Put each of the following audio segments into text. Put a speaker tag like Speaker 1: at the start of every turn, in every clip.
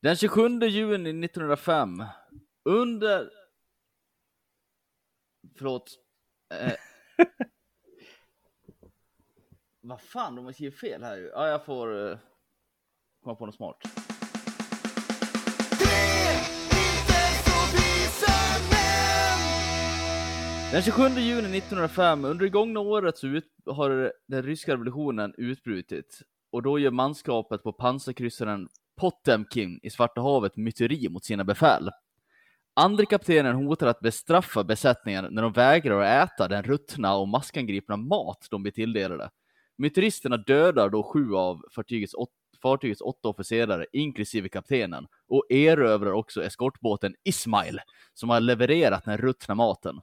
Speaker 1: Den 27 juni 1905, under... Förlåt. Eh... Vad fan, de har skrivit fel här ju. Ja, jag får eh... komma på något smart. Den 27 juni 1905, under det gångna året så ut, har den ryska revolutionen utbrutit och då gör manskapet på pansarkryssaren Potemkin i Svarta havet myteri mot sina befäl. Andre kaptenen hotar att bestraffa besättningen när de vägrar att äta den ruttna och maskangripna mat de blir tilldelade. Myteristerna dödar då sju av fartygets, åt, fartygets åtta officerare, inklusive kaptenen, och erövrar också eskortbåten Ismail, som har levererat den ruttna maten.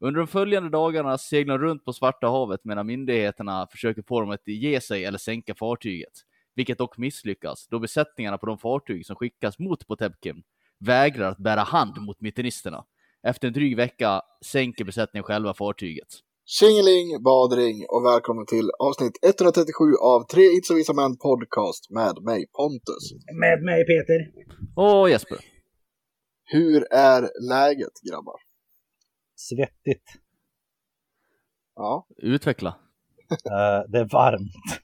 Speaker 1: Under de följande dagarna seglar de runt på Svarta havet medan myndigheterna försöker få dem att ge sig eller sänka fartyget, vilket dock misslyckas då besättningarna på de fartyg som skickas mot Potemkin vägrar att bära hand mot mytteristerna. Efter en dryg vecka sänker besättningen själva fartyget.
Speaker 2: Tjingeling, badring och välkommen till avsnitt 137 av Tre visa män podcast med mig Pontus.
Speaker 3: Med mig Peter.
Speaker 1: Och Jesper.
Speaker 2: Hur är läget grabbar?
Speaker 3: Svettigt.
Speaker 2: Ja,
Speaker 1: Utveckla.
Speaker 3: Eh, det är varmt.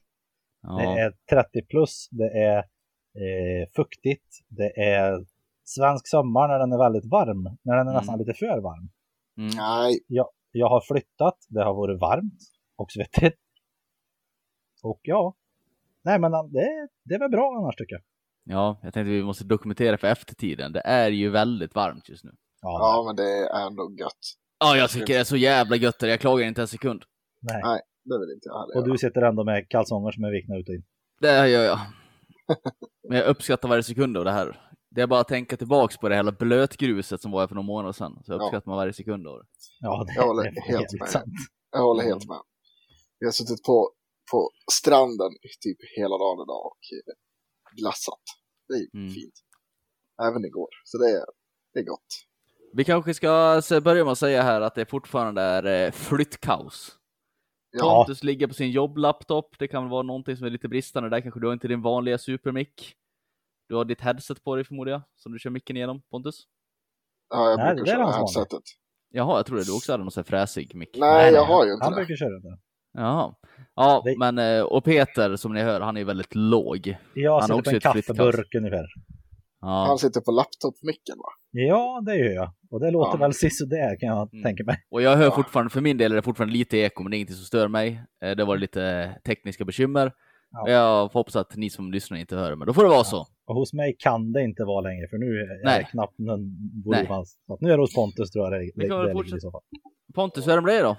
Speaker 1: Ja.
Speaker 3: Det är 30 plus. Det är eh, fuktigt. Det är svensk sommar när den är väldigt varm. När den är nästan
Speaker 1: Mm.
Speaker 3: lite för varm.
Speaker 1: Mm.
Speaker 2: nej,
Speaker 3: Jag, jag har flyttat. Det har varit varmt och svettigt. Och ja. Nej men det, det är väl bra annars tycker jag.
Speaker 1: ja, jag tänkte vi måste dokumentera för eftertiden. Det är ju väldigt varmt just nu.
Speaker 3: Ja,
Speaker 2: ja men det är ändå gött.
Speaker 1: Ja, jag tycker det är så jävla gött. Jag klagar inte en sekund.
Speaker 3: nej.
Speaker 2: Nej, det vill inte jag heller
Speaker 3: Och
Speaker 2: göra.
Speaker 3: du sitter ändå med kalsonger som är vikna ut och in.
Speaker 1: Det gör jag. Men jag uppskattar varje sekund av det här. Det är bara att tänka tillbaks på det hela blötgruset som var här för några månader sedan. Så
Speaker 2: Ja.
Speaker 1: uppskattar man varje sekund av det.
Speaker 3: Ja, det
Speaker 2: Jag håller
Speaker 3: är
Speaker 2: helt med.
Speaker 3: sant.
Speaker 2: Jag håller helt med. Vi har suttit på, på stranden typ hela dagen idag och eh, glassat. Det är
Speaker 1: Mm.
Speaker 2: fint. Även igår. Så det är, det är gott.
Speaker 1: Vi kanske ska se- börja med att säga här att det fortfarande är eh, flyttkaos.
Speaker 2: Ja,
Speaker 1: Pontus ligger på sin jobblaptop. Det kan väl vara någonting som är lite bristande där. Kanske du har inte din vanliga supermick. Du har ditt headset på dig förmodar jag, som du kör micken igenom, Pontus?
Speaker 2: ja jag
Speaker 3: Nej,
Speaker 2: brukar
Speaker 3: det där är
Speaker 2: köra headsetet.
Speaker 1: Jaha, jag trodde du också hade någon sån här fräsig mick.
Speaker 2: Nej, jag har ju inte
Speaker 3: Han
Speaker 2: det.
Speaker 3: brukar köra det.
Speaker 1: Jaha. Ja,
Speaker 3: Det-
Speaker 1: men eh, och Peter som ni hör, han är väldigt låg.
Speaker 3: Jag
Speaker 1: Han har
Speaker 3: sitter på
Speaker 1: också
Speaker 3: en kaffeburk ungefär.
Speaker 1: Ja,
Speaker 2: Han sitter på laptop-micken va?
Speaker 3: Ja, det gör jag. Och det låter
Speaker 2: Ja.
Speaker 3: väl sisådär kan jag
Speaker 1: Mm.
Speaker 3: tänka mig.
Speaker 1: och jag hör
Speaker 2: Ja.
Speaker 1: fortfarande, för min del är det fortfarande lite eko, men det är ingenting som stör mig. Eh, Det var lite tekniska bekymmer.
Speaker 3: Ja.
Speaker 1: Jag hoppas att ni som lyssnar inte hör, men då får det vara så.
Speaker 3: Och hos mig kan det inte vara längre för nu är
Speaker 1: Nej.
Speaker 3: det knappt någon volym alls. Nu är det hos Pontus tror jag det,
Speaker 1: Vi kan
Speaker 3: det, det ligger
Speaker 1: fortsätta.
Speaker 3: i så fall.
Speaker 1: Pontus, hur är det med dig då?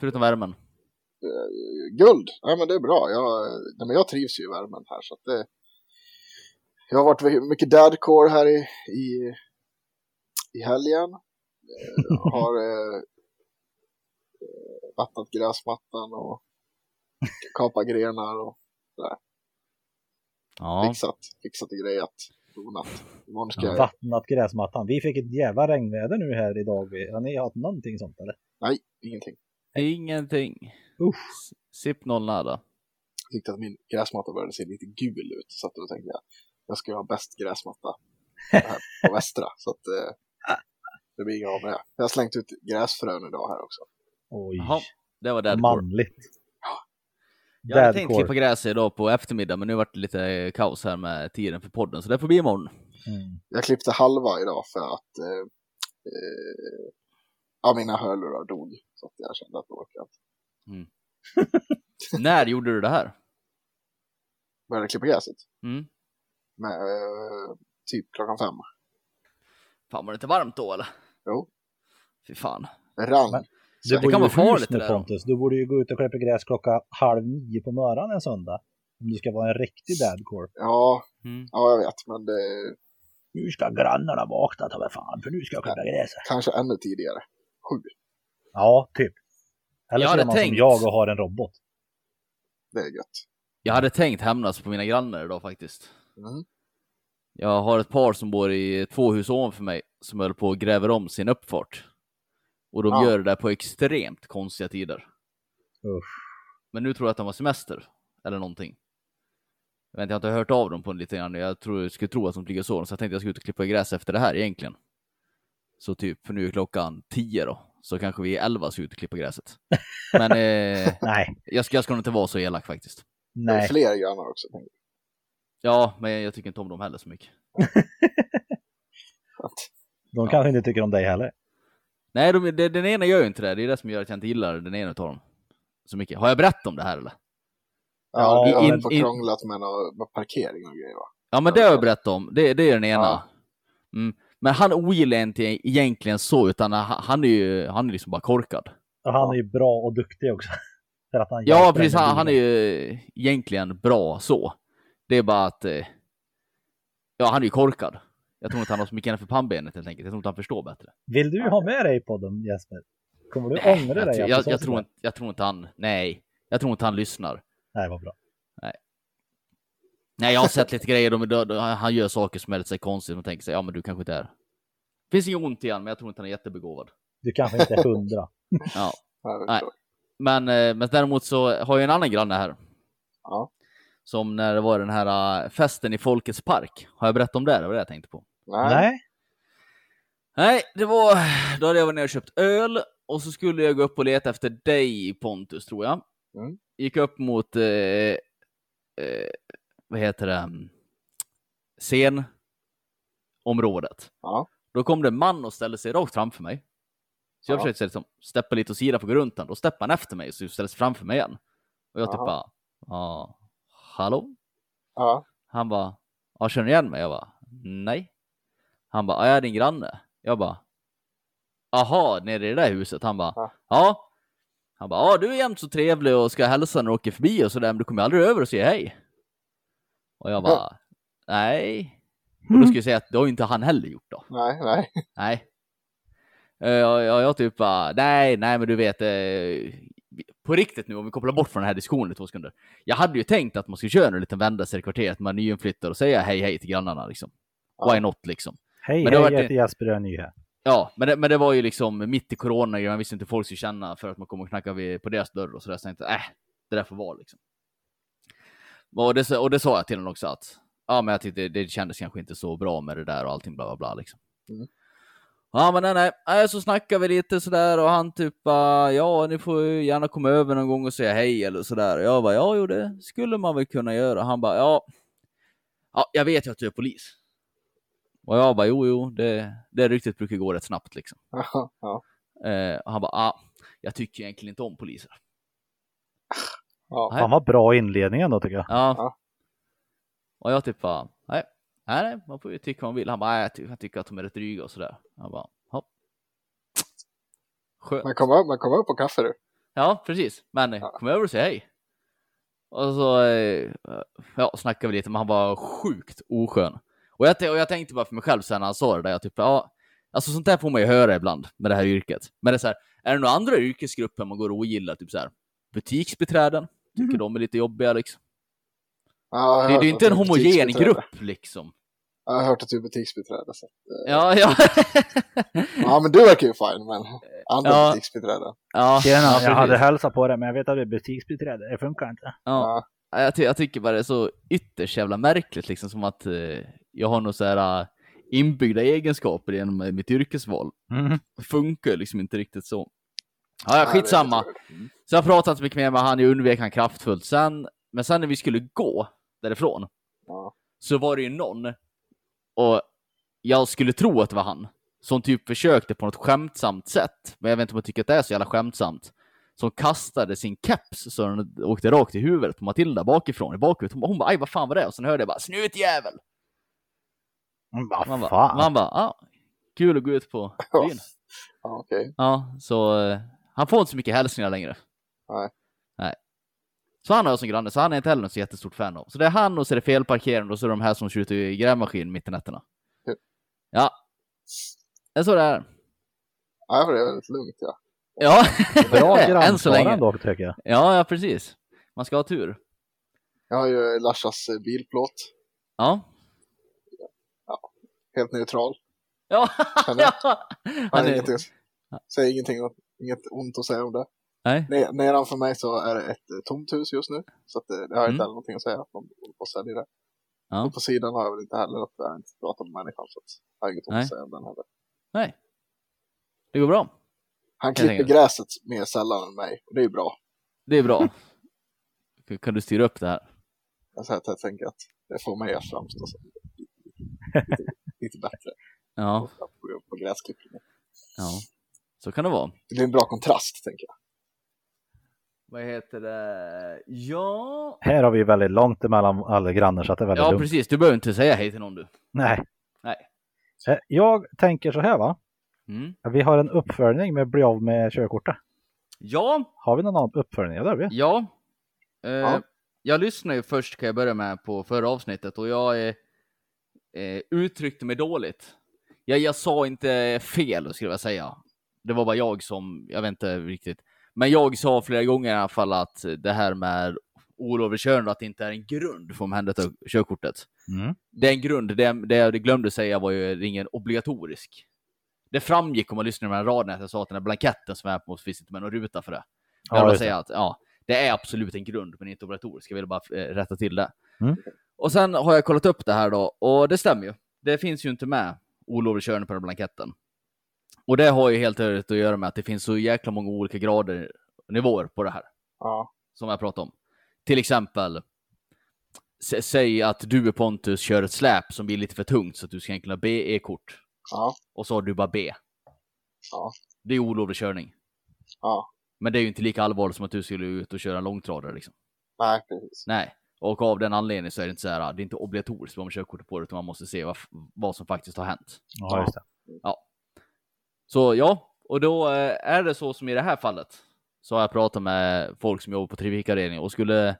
Speaker 1: Förutom värmen.
Speaker 2: Eh, Guld, ja men det är bra. Jag, nej, men jag trivs ju i värmen här så att det... Jag har varit mycket dadcore här i, i, i helgen. Eh, har eh, eh, vattnat gräsmattan och kapat grenar och
Speaker 1: Ja,
Speaker 2: fixat, fixat och grejat. Donat. Imorgon ska jag...
Speaker 3: Vattnat gräsmattan. Vi fick ett jävla regnväder nu här idag. Har ni haft någonting sånt eller?
Speaker 2: Nej, ingenting.
Speaker 1: ingenting.
Speaker 3: Usch.
Speaker 1: Sipp noll nada.
Speaker 2: Jag tyckte att min gräsmatta började se lite gul ut. Så att då tänkte jag, jag ska ha bäst gräsmatta här på västra. Så att eh, det blir inget av med det. Jag har slängt ut gräsfrön idag här också.
Speaker 3: Oj.
Speaker 1: Jaha, det var deadcore.
Speaker 3: Manligt.
Speaker 1: Jag hade tänkt klippa gräset idag på eftermiddag, men nu vart det lite kaos här med tiden för podden, så det får bli imorgon.
Speaker 3: Mm.
Speaker 2: Jag klippte halva idag för att eh, eh, ja, mina hörlurar dog. Så att jag kände att det orkade inte.
Speaker 1: När gjorde du det här?
Speaker 2: Började klippa gräset.
Speaker 1: Mm.
Speaker 2: Med, eh, typ klockan fem.
Speaker 1: Fan, var det inte varmt då eller?
Speaker 2: Jo.
Speaker 1: Fy fan.
Speaker 2: Rann.
Speaker 3: Du
Speaker 1: det kan vara farligt det där då.
Speaker 3: Pontus. Du borde ju gå ut och klippa gräs klockan halv nio på morgonen en söndag. Om du ska vara en riktig dadcore.
Speaker 2: ja,
Speaker 1: Mm.
Speaker 2: ja, jag vet. Men det
Speaker 3: Nu ska grannarna vakna ta mig fan för nu ska jag klippa gräset.
Speaker 2: kanske ännu tidigare. Sju.
Speaker 3: Ja, typ. Eller
Speaker 1: Jag
Speaker 3: så är man
Speaker 1: tänkt-
Speaker 3: som jag och har en robot.
Speaker 2: Det är gött.
Speaker 1: Jag hade tänkt hämnas på mina grannar idag faktiskt.
Speaker 2: Mm.
Speaker 1: Jag har ett par som bor i två hus ovanför mig som höll på att gräva om sin uppfart. Och de
Speaker 2: Ja.
Speaker 1: gör det där på extremt konstiga tider.
Speaker 3: Usch.
Speaker 1: Men nu tror jag att de har semester. Eller någonting. Jag, vet, inte, jag har inte hört av dem på en lite grann. Jag tror, skulle tro att de ligger så. Så jag tänkte jag skulle ut och klippa gräs efter det här egentligen. Så typ, för nu är klockan tio då. Så kanske vi är elva ska ut och klippa gräset. Men eh,
Speaker 3: Nej,
Speaker 1: jag, ska, jag ska nog inte vara så elak faktiskt.
Speaker 2: Det är
Speaker 3: nej.
Speaker 2: fler grannar också. tänker
Speaker 1: Ja, men jag tycker inte om dem heller så mycket.
Speaker 3: De kanske inte tycker om dig heller.
Speaker 1: Nej, de, de, den ena gör ju inte det. Det är det som gör att jag inte gillar den ena av dem. Så mycket. Har jag berättat om det här eller?
Speaker 2: Ja,
Speaker 3: Ja,
Speaker 1: in-
Speaker 2: har fått
Speaker 1: in-
Speaker 2: krånglat med, någon, med parkering och grejer va?
Speaker 1: Ja, men det har jag berättat om. Det, det är den ena.
Speaker 2: Ja.
Speaker 1: Mm. Men han ogillar inte egentligen så, utan han, är ju han är liksom bara korkad.
Speaker 3: Och han är ju bra och duktig också. För att han
Speaker 1: Ja, precis. Han, han är ju egentligen bra så. Det är bara att... eh, Ja, han är ju korkad. Jag tror inte han har så mycket för pannbenet helt enkelt. Jag tror inte han förstår bättre.
Speaker 3: Vill du ha med dig i podden Jesper? Kommer du
Speaker 1: Nej,
Speaker 3: ångra
Speaker 1: jag,
Speaker 3: dig?
Speaker 1: tror- jag, jag, tror inte, jag tror inte han... Nej. Jag tror inte han lyssnar.
Speaker 3: Nej, vad bra.
Speaker 1: Nej, jag har sett lite grejer. De, de, de, han gör saker som är lite konstigt. Man tänker sig, ja men du kanske inte är... Finns inget ont i han, men jag tror inte han är jättebegåvad.
Speaker 3: Du kanske inte är hundra.
Speaker 1: Ja.
Speaker 2: Det
Speaker 1: Nej. Men, eh, men däremot så har jag en annan granne här.
Speaker 2: Ja.
Speaker 1: Som när det var den här eh, festen i Folkets park. Har jag berättat om det? Det var det jag tänkte på.
Speaker 2: Nej.
Speaker 3: Nej,
Speaker 1: det var... Då hade jag varit ner och köpt öl. Och så skulle jag gå upp och leta efter dig Pontus, tror jag.
Speaker 2: Mm.
Speaker 1: Gick upp mot... Eh, eh, vad heter det? Scenområdet.
Speaker 2: Ja.
Speaker 1: Då kom det en man och ställde sig rakt framför mig. Så jag
Speaker 2: Ja.
Speaker 1: försökte liksom, steppa lite åt sidan för att gå runt den. Då steppade han efter mig och så ställde sig framför mig igen. Och jag typ bara, ja, hallå?
Speaker 2: Ja.
Speaker 1: Han bara, ja, känner du igen mig? Jag bara, nej. Han bara, ja, jag är din granne. Jag bara, aha, nere i det där huset? Han bara,
Speaker 2: Ja.
Speaker 1: ja. Han bara, ja, du är jämt så trevlig och ska hälsa när du åker förbi och sådär, men du kommer aldrig över och säga hej. Och jag bara, nej. Och då skulle jag säga att det har inte han heller gjort då.
Speaker 2: Nej, nej.
Speaker 1: Nej. Eh, Jag, jag, jag typ bara, nej, nej, men du vet, eh, på riktigt nu, om vi kopplar bort från den här diskussionen i två sekunder. Jag hade ju tänkt att man skulle köra en liten vända sig i kvarteret med nyinflyttade och säga hej, hej till grannarna liksom. Why not liksom?
Speaker 3: hej,
Speaker 1: Men det
Speaker 3: hej,
Speaker 1: varit-
Speaker 3: jag heter Jesper och jag är ny här.
Speaker 1: Ja, men det, men det var ju liksom mitt i corona, man visste inte hur folk skulle känna för att man kommer och knacka vid, på deras dörr och sådär. Så jag tänkte, äh, det där får vara liksom. Och det, och det sa jag till honom också att, ja men jag tyckte det kändes kanske inte så bra med det där och allting bla bla bla liksom.
Speaker 2: Mm.
Speaker 1: Ja men nej, nej, nej, så snackade vi lite sådär och han typ ja ni får ju gärna komma över någon gång och säga hej eller sådär. Och jag bara, ja jo det skulle man väl kunna göra. Han bara, ja, ja jag vet ju att du är polis. Och jag bara, jo jo, det, det ryktet brukar gå rätt snabbt liksom.
Speaker 2: Ja. Ja.
Speaker 1: Eh, och han bara, ah, jag tycker egentligen inte om poliser.
Speaker 2: Ja.
Speaker 3: Fan vad bra inledningen då tycker jag.
Speaker 1: Ja.
Speaker 2: Ja.
Speaker 1: Och jag typ bara, nej, man får ju tycka vad man vill. Han bara, jag, ty- jag tycker att de är rätt dryga och sådär. Jag bara, ja. Skönt.
Speaker 2: Men kom upp, men kom upp på kaffe du.
Speaker 1: Ja, precis. Men
Speaker 2: Ja.
Speaker 1: kom över och säg hej. Och så eh, ja, snackade vi lite, men han var sjukt oskön. Och jag, och jag tänkte bara för mig själv sen när han sa det där, jag typ, ja, alltså sånt där får man ju höra ibland med det här yrket. Men det är så här, är det några andra yrkesgrupper man går och ogillar, typ så här, butiksbiträden, tycker de är lite jobbiga liksom.
Speaker 2: Ja,
Speaker 1: Det, det är
Speaker 2: att
Speaker 1: inte en homogen grupp liksom.
Speaker 2: Jag har hört att du är butiksbiträde. Så.
Speaker 1: Ja, ja.
Speaker 2: Ja, men du verkar ju fine, men andra
Speaker 1: Ja.
Speaker 2: butiksbiträden.
Speaker 1: ja,
Speaker 3: Tjena,
Speaker 1: ja,
Speaker 3: jag hade hälsat på dig men jag vet att du är butiksbiträde. Det funkar inte.
Speaker 1: Ja.
Speaker 2: Ja.
Speaker 1: Jag, ty jag tycker bara det är så ytterst jävla märkligt, liksom som att eh, jag har några så här eh, inbyggda egenskaper genom eh, mitt yrkesval.
Speaker 3: Mm.
Speaker 1: Det funkar liksom inte riktigt så. Ja, ja skitsamma.
Speaker 2: Mm.
Speaker 1: Så jag pratade inte mycket mer med han, jag undvek han kraftfullt. Sen, men sen när vi skulle gå därifrån,
Speaker 2: Ja.
Speaker 1: så var det ju någon, och jag skulle tro att det var han, som typ försökte på något skämtsamt sätt, men jag vet inte om jag tycker att det är så jävla skämtsamt, som kastade sin keps så den åkte rakt i huvudet på Matilda bakifrån, i bakhuvudet. Hon bara, hon bara aj vad fan var det? Och sen hörde jag bara, snutjävel!
Speaker 3: Mm,
Speaker 1: Man bara,
Speaker 3: fan.
Speaker 1: man bara, ah, kul att gå ut på byn.
Speaker 2: Ja, okej.
Speaker 1: Ja, så eh, han får inte så mycket hälsningar längre.
Speaker 2: Nej.
Speaker 1: Så han har jag som granne, så han är inte heller något så jättestort fan av. Så det är han och så är det felparkerande och så är det de här som skjuter i grävmaskin mitt i nätterna.
Speaker 2: Kul.
Speaker 1: Ja. Det är så det är.
Speaker 2: Ja, det är väldigt lugnt, ja.
Speaker 1: Ja,
Speaker 3: Bra
Speaker 1: än så länge.
Speaker 3: ändå tycker jag.
Speaker 1: Ja, ja, precis. Man ska ha tur.
Speaker 2: Jag har ju Larsas eh, bilplåt.
Speaker 1: Ja.
Speaker 2: Helt neutral.
Speaker 1: Ja,
Speaker 2: Han är-
Speaker 1: ja.
Speaker 2: Han är, ingenting, säger ingenting, inget ont att säga om det.
Speaker 1: Nej.
Speaker 2: Ne- Nedanför mig så är det ett eh, tomt hus just nu. Så att det, det har jag inte
Speaker 1: Mm.
Speaker 2: heller någonting att säga om. på sig. Det är det.
Speaker 1: Ja.
Speaker 2: Och på sidan har jag väl inte heller där jag inte pratar med människan. Så att jag har inget att säga om den heller.
Speaker 1: Nej. Det går bra.
Speaker 2: Han klipper gräset mer sällan än mig. Och det är bra.
Speaker 1: Det är bra. kan du styra upp det här?
Speaker 2: Jag, säger att jag tänker att det får mig att framstå som lite, lite bättre
Speaker 1: Ja,
Speaker 2: på, på, på gräsklippningen.
Speaker 1: ja. Så kan det vara.
Speaker 2: Det blir en bra kontrast, tänker jag.
Speaker 1: Vad heter det? Ja.
Speaker 3: Här har vi väldigt långt emellan alla grannar så att det är väldigt
Speaker 1: Ja,
Speaker 3: lugnt.
Speaker 1: precis. Du behöver inte säga hej till någon du.
Speaker 3: Nej.
Speaker 1: Nej.
Speaker 3: Eh, Jag tänker så här va.
Speaker 1: Mm.
Speaker 3: Vi har en uppföljning med bli av med körkortet.
Speaker 1: Ja,
Speaker 3: Har vi någon uppföljning? Ja, det har vi.
Speaker 1: ja. Eh,
Speaker 2: Ja.
Speaker 1: Jag lyssnade ju först, kan jag börja med, på förra avsnittet och jag eh, eh, uttryckte mig dåligt. Jag, jag sa inte fel, skulle jag säga. Det var bara jag som, jag vet inte riktigt. Men jag sa flera gånger i alla fall att det här med olovlig körning, att det inte är en grund för omhänderta körkortet.
Speaker 3: Mm.
Speaker 1: Det är en grund, det, det jag glömde säga var ju ingen obligatorisk. Det framgick om man lyssnade med raden att jag sa att den här blanketten som är på finns inte med någon ruta för det. Jag
Speaker 3: Ja,
Speaker 1: bara säga att ja, det är absolut en grund, men inte obligatorisk. Jag vill bara eh, rätta till det.
Speaker 3: Mm.
Speaker 1: Och sen har jag kollat upp det här då, och det stämmer ju. Det finns ju inte med olovlig körning på den blanketten. Och det har ju helt enkelt att göra med att det finns så jäkla många olika grader, nivåer på det här
Speaker 2: Ja,
Speaker 1: som jag pratade om. Till exempel, sä- säg att du och Pontus kör ett släp som blir lite för tungt så att du ska egentligen ha BE-kort.
Speaker 2: ja,
Speaker 1: Och så har du bara B.
Speaker 2: ja,
Speaker 1: Det är olovlig körning.
Speaker 2: ja.
Speaker 1: Men det är ju inte lika allvarligt som att du skulle ut och köra en långtradare liksom.
Speaker 2: Nej, precis.
Speaker 1: Nej. Och av den anledningen så är det inte så här, det är inte obligatoriskt att man körkortet på det, utan man måste se vad, vad som faktiskt har hänt.
Speaker 3: Ja, just det.
Speaker 1: Så ja, och då eh, är det så som i det här fallet. Så har jag pratat med folk som jobbar på trafikavdelningen och skulle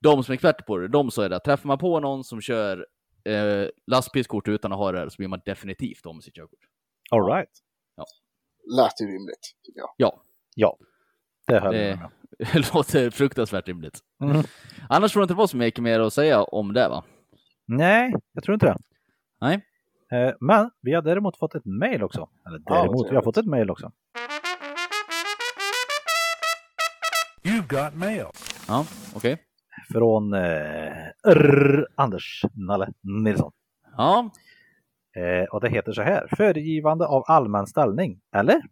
Speaker 1: de som är experter på det, de sa det att träffar man på någon som kör eh, lastbilskort utan att ha det så blir man definitivt av med sitt körkort.
Speaker 3: All right.
Speaker 2: Lät ju rimligt, tycker jag.
Speaker 1: Ja,
Speaker 3: Ja, det höll
Speaker 1: Det-
Speaker 3: jag med.
Speaker 1: det låter fruktansvärt rimligt.
Speaker 3: Mm.
Speaker 1: Annars tror jag inte det var så mycket mer att säga om det va?
Speaker 3: Nej, jag tror inte det.
Speaker 1: Nej.
Speaker 3: Eh, Men vi har däremot fått ett mejl också. Eller däremot, vi har fått ett mejl också.
Speaker 4: You've got mail.
Speaker 1: Ja, okej.
Speaker 3: Från eh. Anders Nalle Nilsson.
Speaker 1: Ja,
Speaker 3: Eh, och det heter så här. Föregivande av allmän ställning. Eller?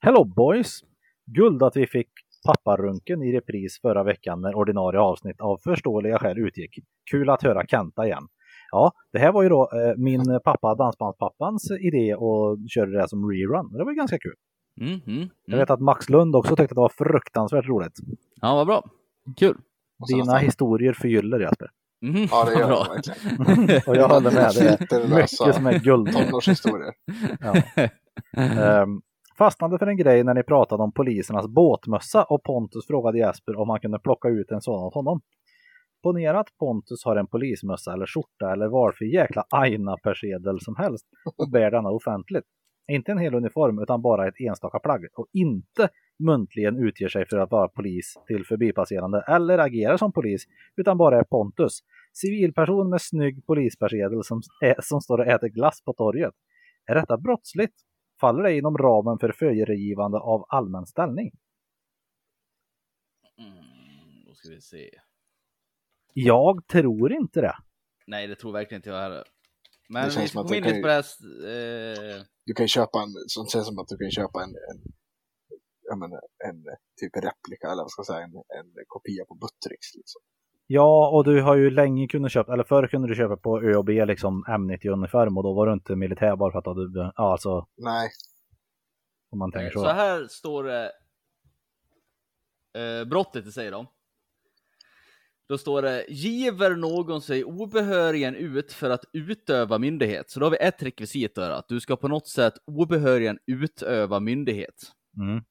Speaker 3: Hello boys! Guld att vi fick papparunken i repris förra veckan när ordinarie avsnitt av förståeliga skäl utgick. Kul att höra Kenta igen. Ja, det här var ju då eh, min pappa, dansbandspappans idé och körde det som rerun. Det var ju ganska kul.
Speaker 1: mm, mm,
Speaker 3: Jag
Speaker 1: mm.
Speaker 3: vet att Max Lund också tyckte att det var fruktansvärt roligt.
Speaker 1: ja vad bra. Kul.
Speaker 3: Dina historier förgyller Jasper.
Speaker 1: Mhm,
Speaker 2: Ja, det gör
Speaker 1: bra.
Speaker 2: det verkligen.
Speaker 3: och jag håller med. Det är mycket som är guld.
Speaker 2: tonårshistorier.
Speaker 3: Ja. Ehm, fastnade för en grej när ni pratade om polisernas båtmössa och Pontus frågade Jesper om han kunde plocka ut en sådan åt honom. Ponera att Pontus har en polismössa eller skjorta eller varför jäkla aina-persedel som helst och bär denna offentligt. Inte en hel uniform utan bara ett enstaka plagg och inte muntligen utger sig för att vara polis till förbipasserande eller agerar som polis utan bara är Pontus. Civilperson med snygg polispersedel som, som står och äter glass på torget. Är detta brottsligt? Faller det inom ramen för föregivande av allmän ställning?
Speaker 1: Mm, då ska vi se.
Speaker 3: Jag tror inte det.
Speaker 1: Nej, det tror verkligen inte jag heller. Men
Speaker 2: Det känns som att
Speaker 1: in
Speaker 2: kan ju-
Speaker 1: det här, eh,
Speaker 2: Du kan köpa en, som känns som att du kan köpa en, en, jag menar, en typ replika eller vad ska jag säga, en, en kopia på Buttricks liksom.
Speaker 3: Ja, och du har ju länge kunnat köpa, eller förr kunde du köpa på ÖoB liksom M90-uniform och då var du inte militär bara för att du, ja alltså
Speaker 2: Nej,
Speaker 3: om man tänker så.
Speaker 1: Så här står det eh, brottet i sig då. Då står det giver någon sig obehörigen ut för att utöva myndighet. Så då har vi ett rekvisit där, att du ska på något sätt obehörigen utöva myndighet.
Speaker 3: Mm.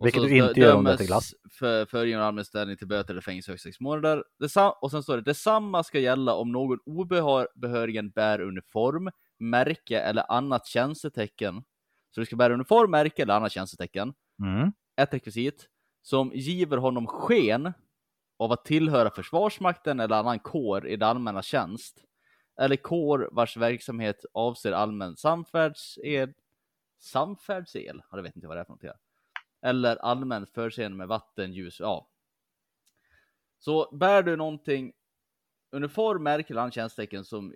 Speaker 3: Vilket du inte gör om det är glass.
Speaker 1: För, för genom allmän ställning till böter eller fängelse högst sex månader. Och sen står det detsamma ska gälla om någon obehörigen bär uniform, märke eller annat tjänstetecken. Så du ska bära uniform, märke eller annat tjänstetecken.
Speaker 3: Mm.
Speaker 1: Ett rekvisit som giver honom sken av att tillhöra Försvarsmakten eller annan kår i det allmänna tjänst. Eller kår vars verksamhet avser allmän samfärdsel. Samfärdsel? Ja, det vet inte vad det är för någonting. här. Eller allmänt förseende med vatten, ljus, ja. Så bär du någonting uniform, märke eller annat tjänstetecken som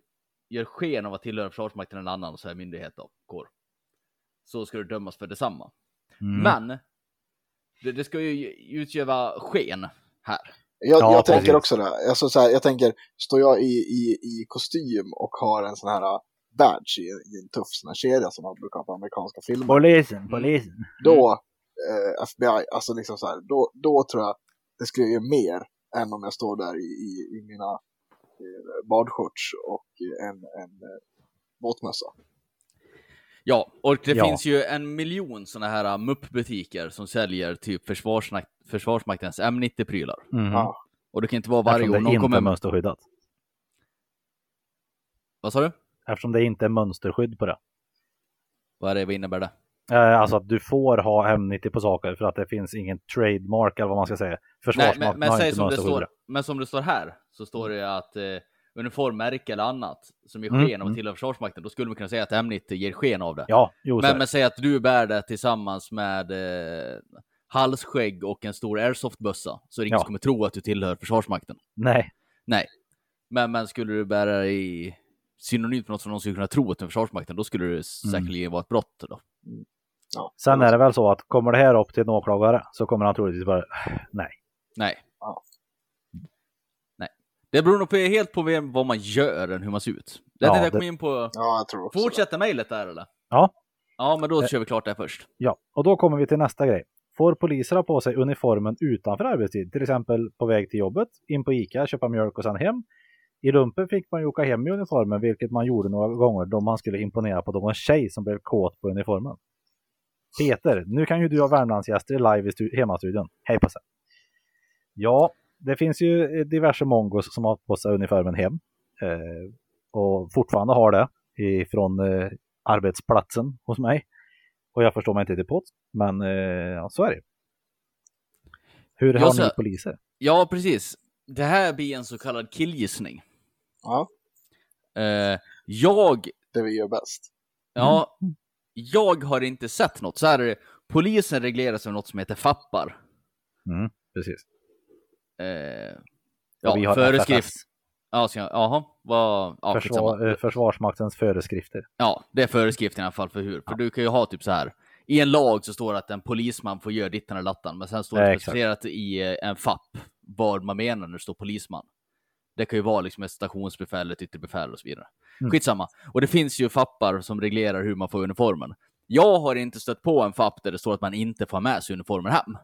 Speaker 1: gör sken av att tillhöra Försvarsmakten eller annan så här myndighet då, kår. Så ska du dömas för detsamma.
Speaker 3: Mm.
Speaker 1: Men det, det ska ju utgöra sken här.
Speaker 2: Jag,
Speaker 3: Ja,
Speaker 2: jag tänker också det. Alltså, så här, jag tänker, står jag i, i, i kostym och har en sån här uh, badge i, i en tuff sån här kedja som man brukar ha på amerikanska filmer.
Speaker 3: Polisen, polisen.
Speaker 2: Då, eh, FBI, alltså liksom så här, då, då tror jag det skulle ge mer än om jag står där i, i, i mina eh, badshorts och en, en eh, båtmössa.
Speaker 1: Ja, och det
Speaker 3: Ja.
Speaker 1: finns ju en miljon sådana här uh, mupp-butiker som säljer typ försvarsmak Försvarsmaktens M90-prylar.
Speaker 3: Mm.
Speaker 2: Ja.
Speaker 1: Och det kan inte vara varje
Speaker 3: Eftersom
Speaker 1: gång
Speaker 3: det
Speaker 1: någon
Speaker 3: inte
Speaker 1: kommer...
Speaker 3: är mönsterskyddat.
Speaker 1: Vad sa du?
Speaker 3: Eftersom det inte är mönsterskydd på det.
Speaker 1: Vad är det, vad innebär det?
Speaker 3: Eh, alltså att du får ha M90 på saker för att det finns ingen trademark eller vad man ska säga.
Speaker 1: Nej,
Speaker 3: Försvarsmakten
Speaker 1: men, men,
Speaker 3: har
Speaker 1: säg
Speaker 3: inte
Speaker 1: som det står, men som det står här, så står det att eh, uniformmärke eller annat som ger
Speaker 3: Mm,
Speaker 1: sken av att
Speaker 3: mm.
Speaker 1: tillhöra Försvarsmakten, då skulle man kunna säga att M90 ger sken av det.
Speaker 3: Ja, jo
Speaker 1: men, men säg att du bär det tillsammans med eh, halsskägg och en stor airsoftbössa, så är det ingen
Speaker 3: Ja.
Speaker 1: som kommer tro att du tillhör Försvarsmakten.
Speaker 3: Nej,
Speaker 1: Nej. Men, men skulle du bära det i synonymt med något som någon skulle kunna tro att du är Försvarsmakten, då skulle det säkerligen vara ett brott. Då.
Speaker 2: Ja.
Speaker 3: sen är det väl så att kommer det här upp till en åklagare så kommer han troligtvis bara nej.
Speaker 1: Nej.
Speaker 2: Ja.
Speaker 1: Nej. Det beror nog på, helt på vem, vad man gör än hur man ser ut. Det
Speaker 3: Ja,
Speaker 1: jag
Speaker 3: det-
Speaker 1: komma in på.
Speaker 2: Ja, jag tror också det.
Speaker 1: Fortsätta mejlet där eller?
Speaker 3: Ja.
Speaker 1: Ja, men då
Speaker 3: Eh.
Speaker 1: kör vi klart det först.
Speaker 3: Ja, och då kommer vi till nästa grej. Får poliser ha på sig uniformen utanför arbetstid, till exempel på väg till jobbet, in på Ica, köpa mjölk och sen hem? I lumpen fick man ju åka hem i uniformen, vilket man gjorde några gånger då man skulle imponera på någon tjej som blev kåt på uniformen. Peter, nu kan ju du ha Värmlandsgäster live i hemmastudion. Hej på sig! Ja, det finns ju diverse mongos som har på sig uniformen hem eh, och fortfarande har det ifrån eh, arbetsplatsen hos mig. Och jag förstår mig inte till påt, men eh, ja, så är det. Hur har ni poliser?
Speaker 1: Ja, precis. Det här blir en så kallad killgissning.
Speaker 2: Ja,
Speaker 1: Eh, jag,
Speaker 2: det vi gör bäst.
Speaker 1: ja, jag har inte sett något. Så här är det. Polisen regleras av något som heter FAPPar.
Speaker 3: Mm, precis.
Speaker 1: Eh,
Speaker 3: Och
Speaker 1: ja, föreskrift.
Speaker 3: FFS,
Speaker 1: Jag, jaha, vad, ja.
Speaker 3: Försvar, eh, Försvarsmaktens föreskrifter.
Speaker 1: Ja, det är föreskriften i alla fall för hur. För du kan ju ha typ så här. I en lag så står det att en polisman får göra dittan och lattan, men sen står det specificerat i eh, en FAP vad man menar när det står polisman. Det kan ju vara liksom ett stationsbefäl, ett yttre befäl och så vidare.
Speaker 3: Mm.
Speaker 1: Skitsamma. Och det finns ju FAPar som reglerar hur man får uniformen. Jag har inte stött på en FAP där det står att man inte får med sig uniformen hem.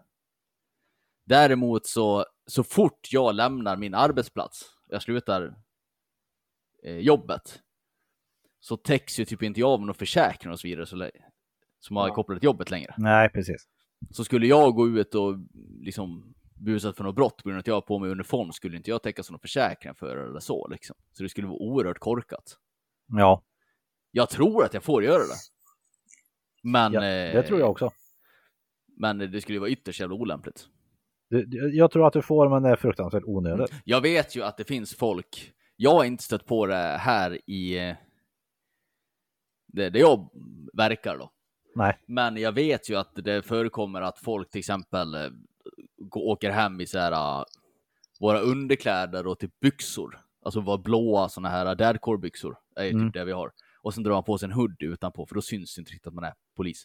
Speaker 1: Däremot så, så fort jag lämnar min arbetsplats, jag slutar eh, jobbet, så täcks ju typ inte jag av någon försäkring och så vidare så, som har
Speaker 2: Ja.
Speaker 1: kopplat till jobbet längre.
Speaker 3: Nej, precis.
Speaker 1: Så skulle jag gå ut och liksom busat för något brott på grund av att jag har på mig uniform skulle inte jag täckas av någon försäkring för eller så liksom. Så det skulle vara oerhört korkat.
Speaker 3: Ja,
Speaker 1: Jag tror att jag får göra det. Men,
Speaker 3: ja
Speaker 1: eh,
Speaker 3: det tror jag också.
Speaker 1: men det skulle ju vara ytterst jävla olämpligt.
Speaker 3: Jag tror att du får, men det är fruktansvärt onödigt.
Speaker 1: Jag vet ju att det finns folk, jag har inte stött på det här i eh, det, det jag verkar då.
Speaker 3: Nej.
Speaker 1: Men jag vet ju att det förekommer att folk till exempel eh, åker hem i så här uh, våra underkläder och typ byxor. Alltså våra blåa såna här dadcore byxor är ju
Speaker 3: Mm.
Speaker 1: typ det vi har. Och sen drar man på sig en hood utanpå för då syns inte riktigt att man är polis.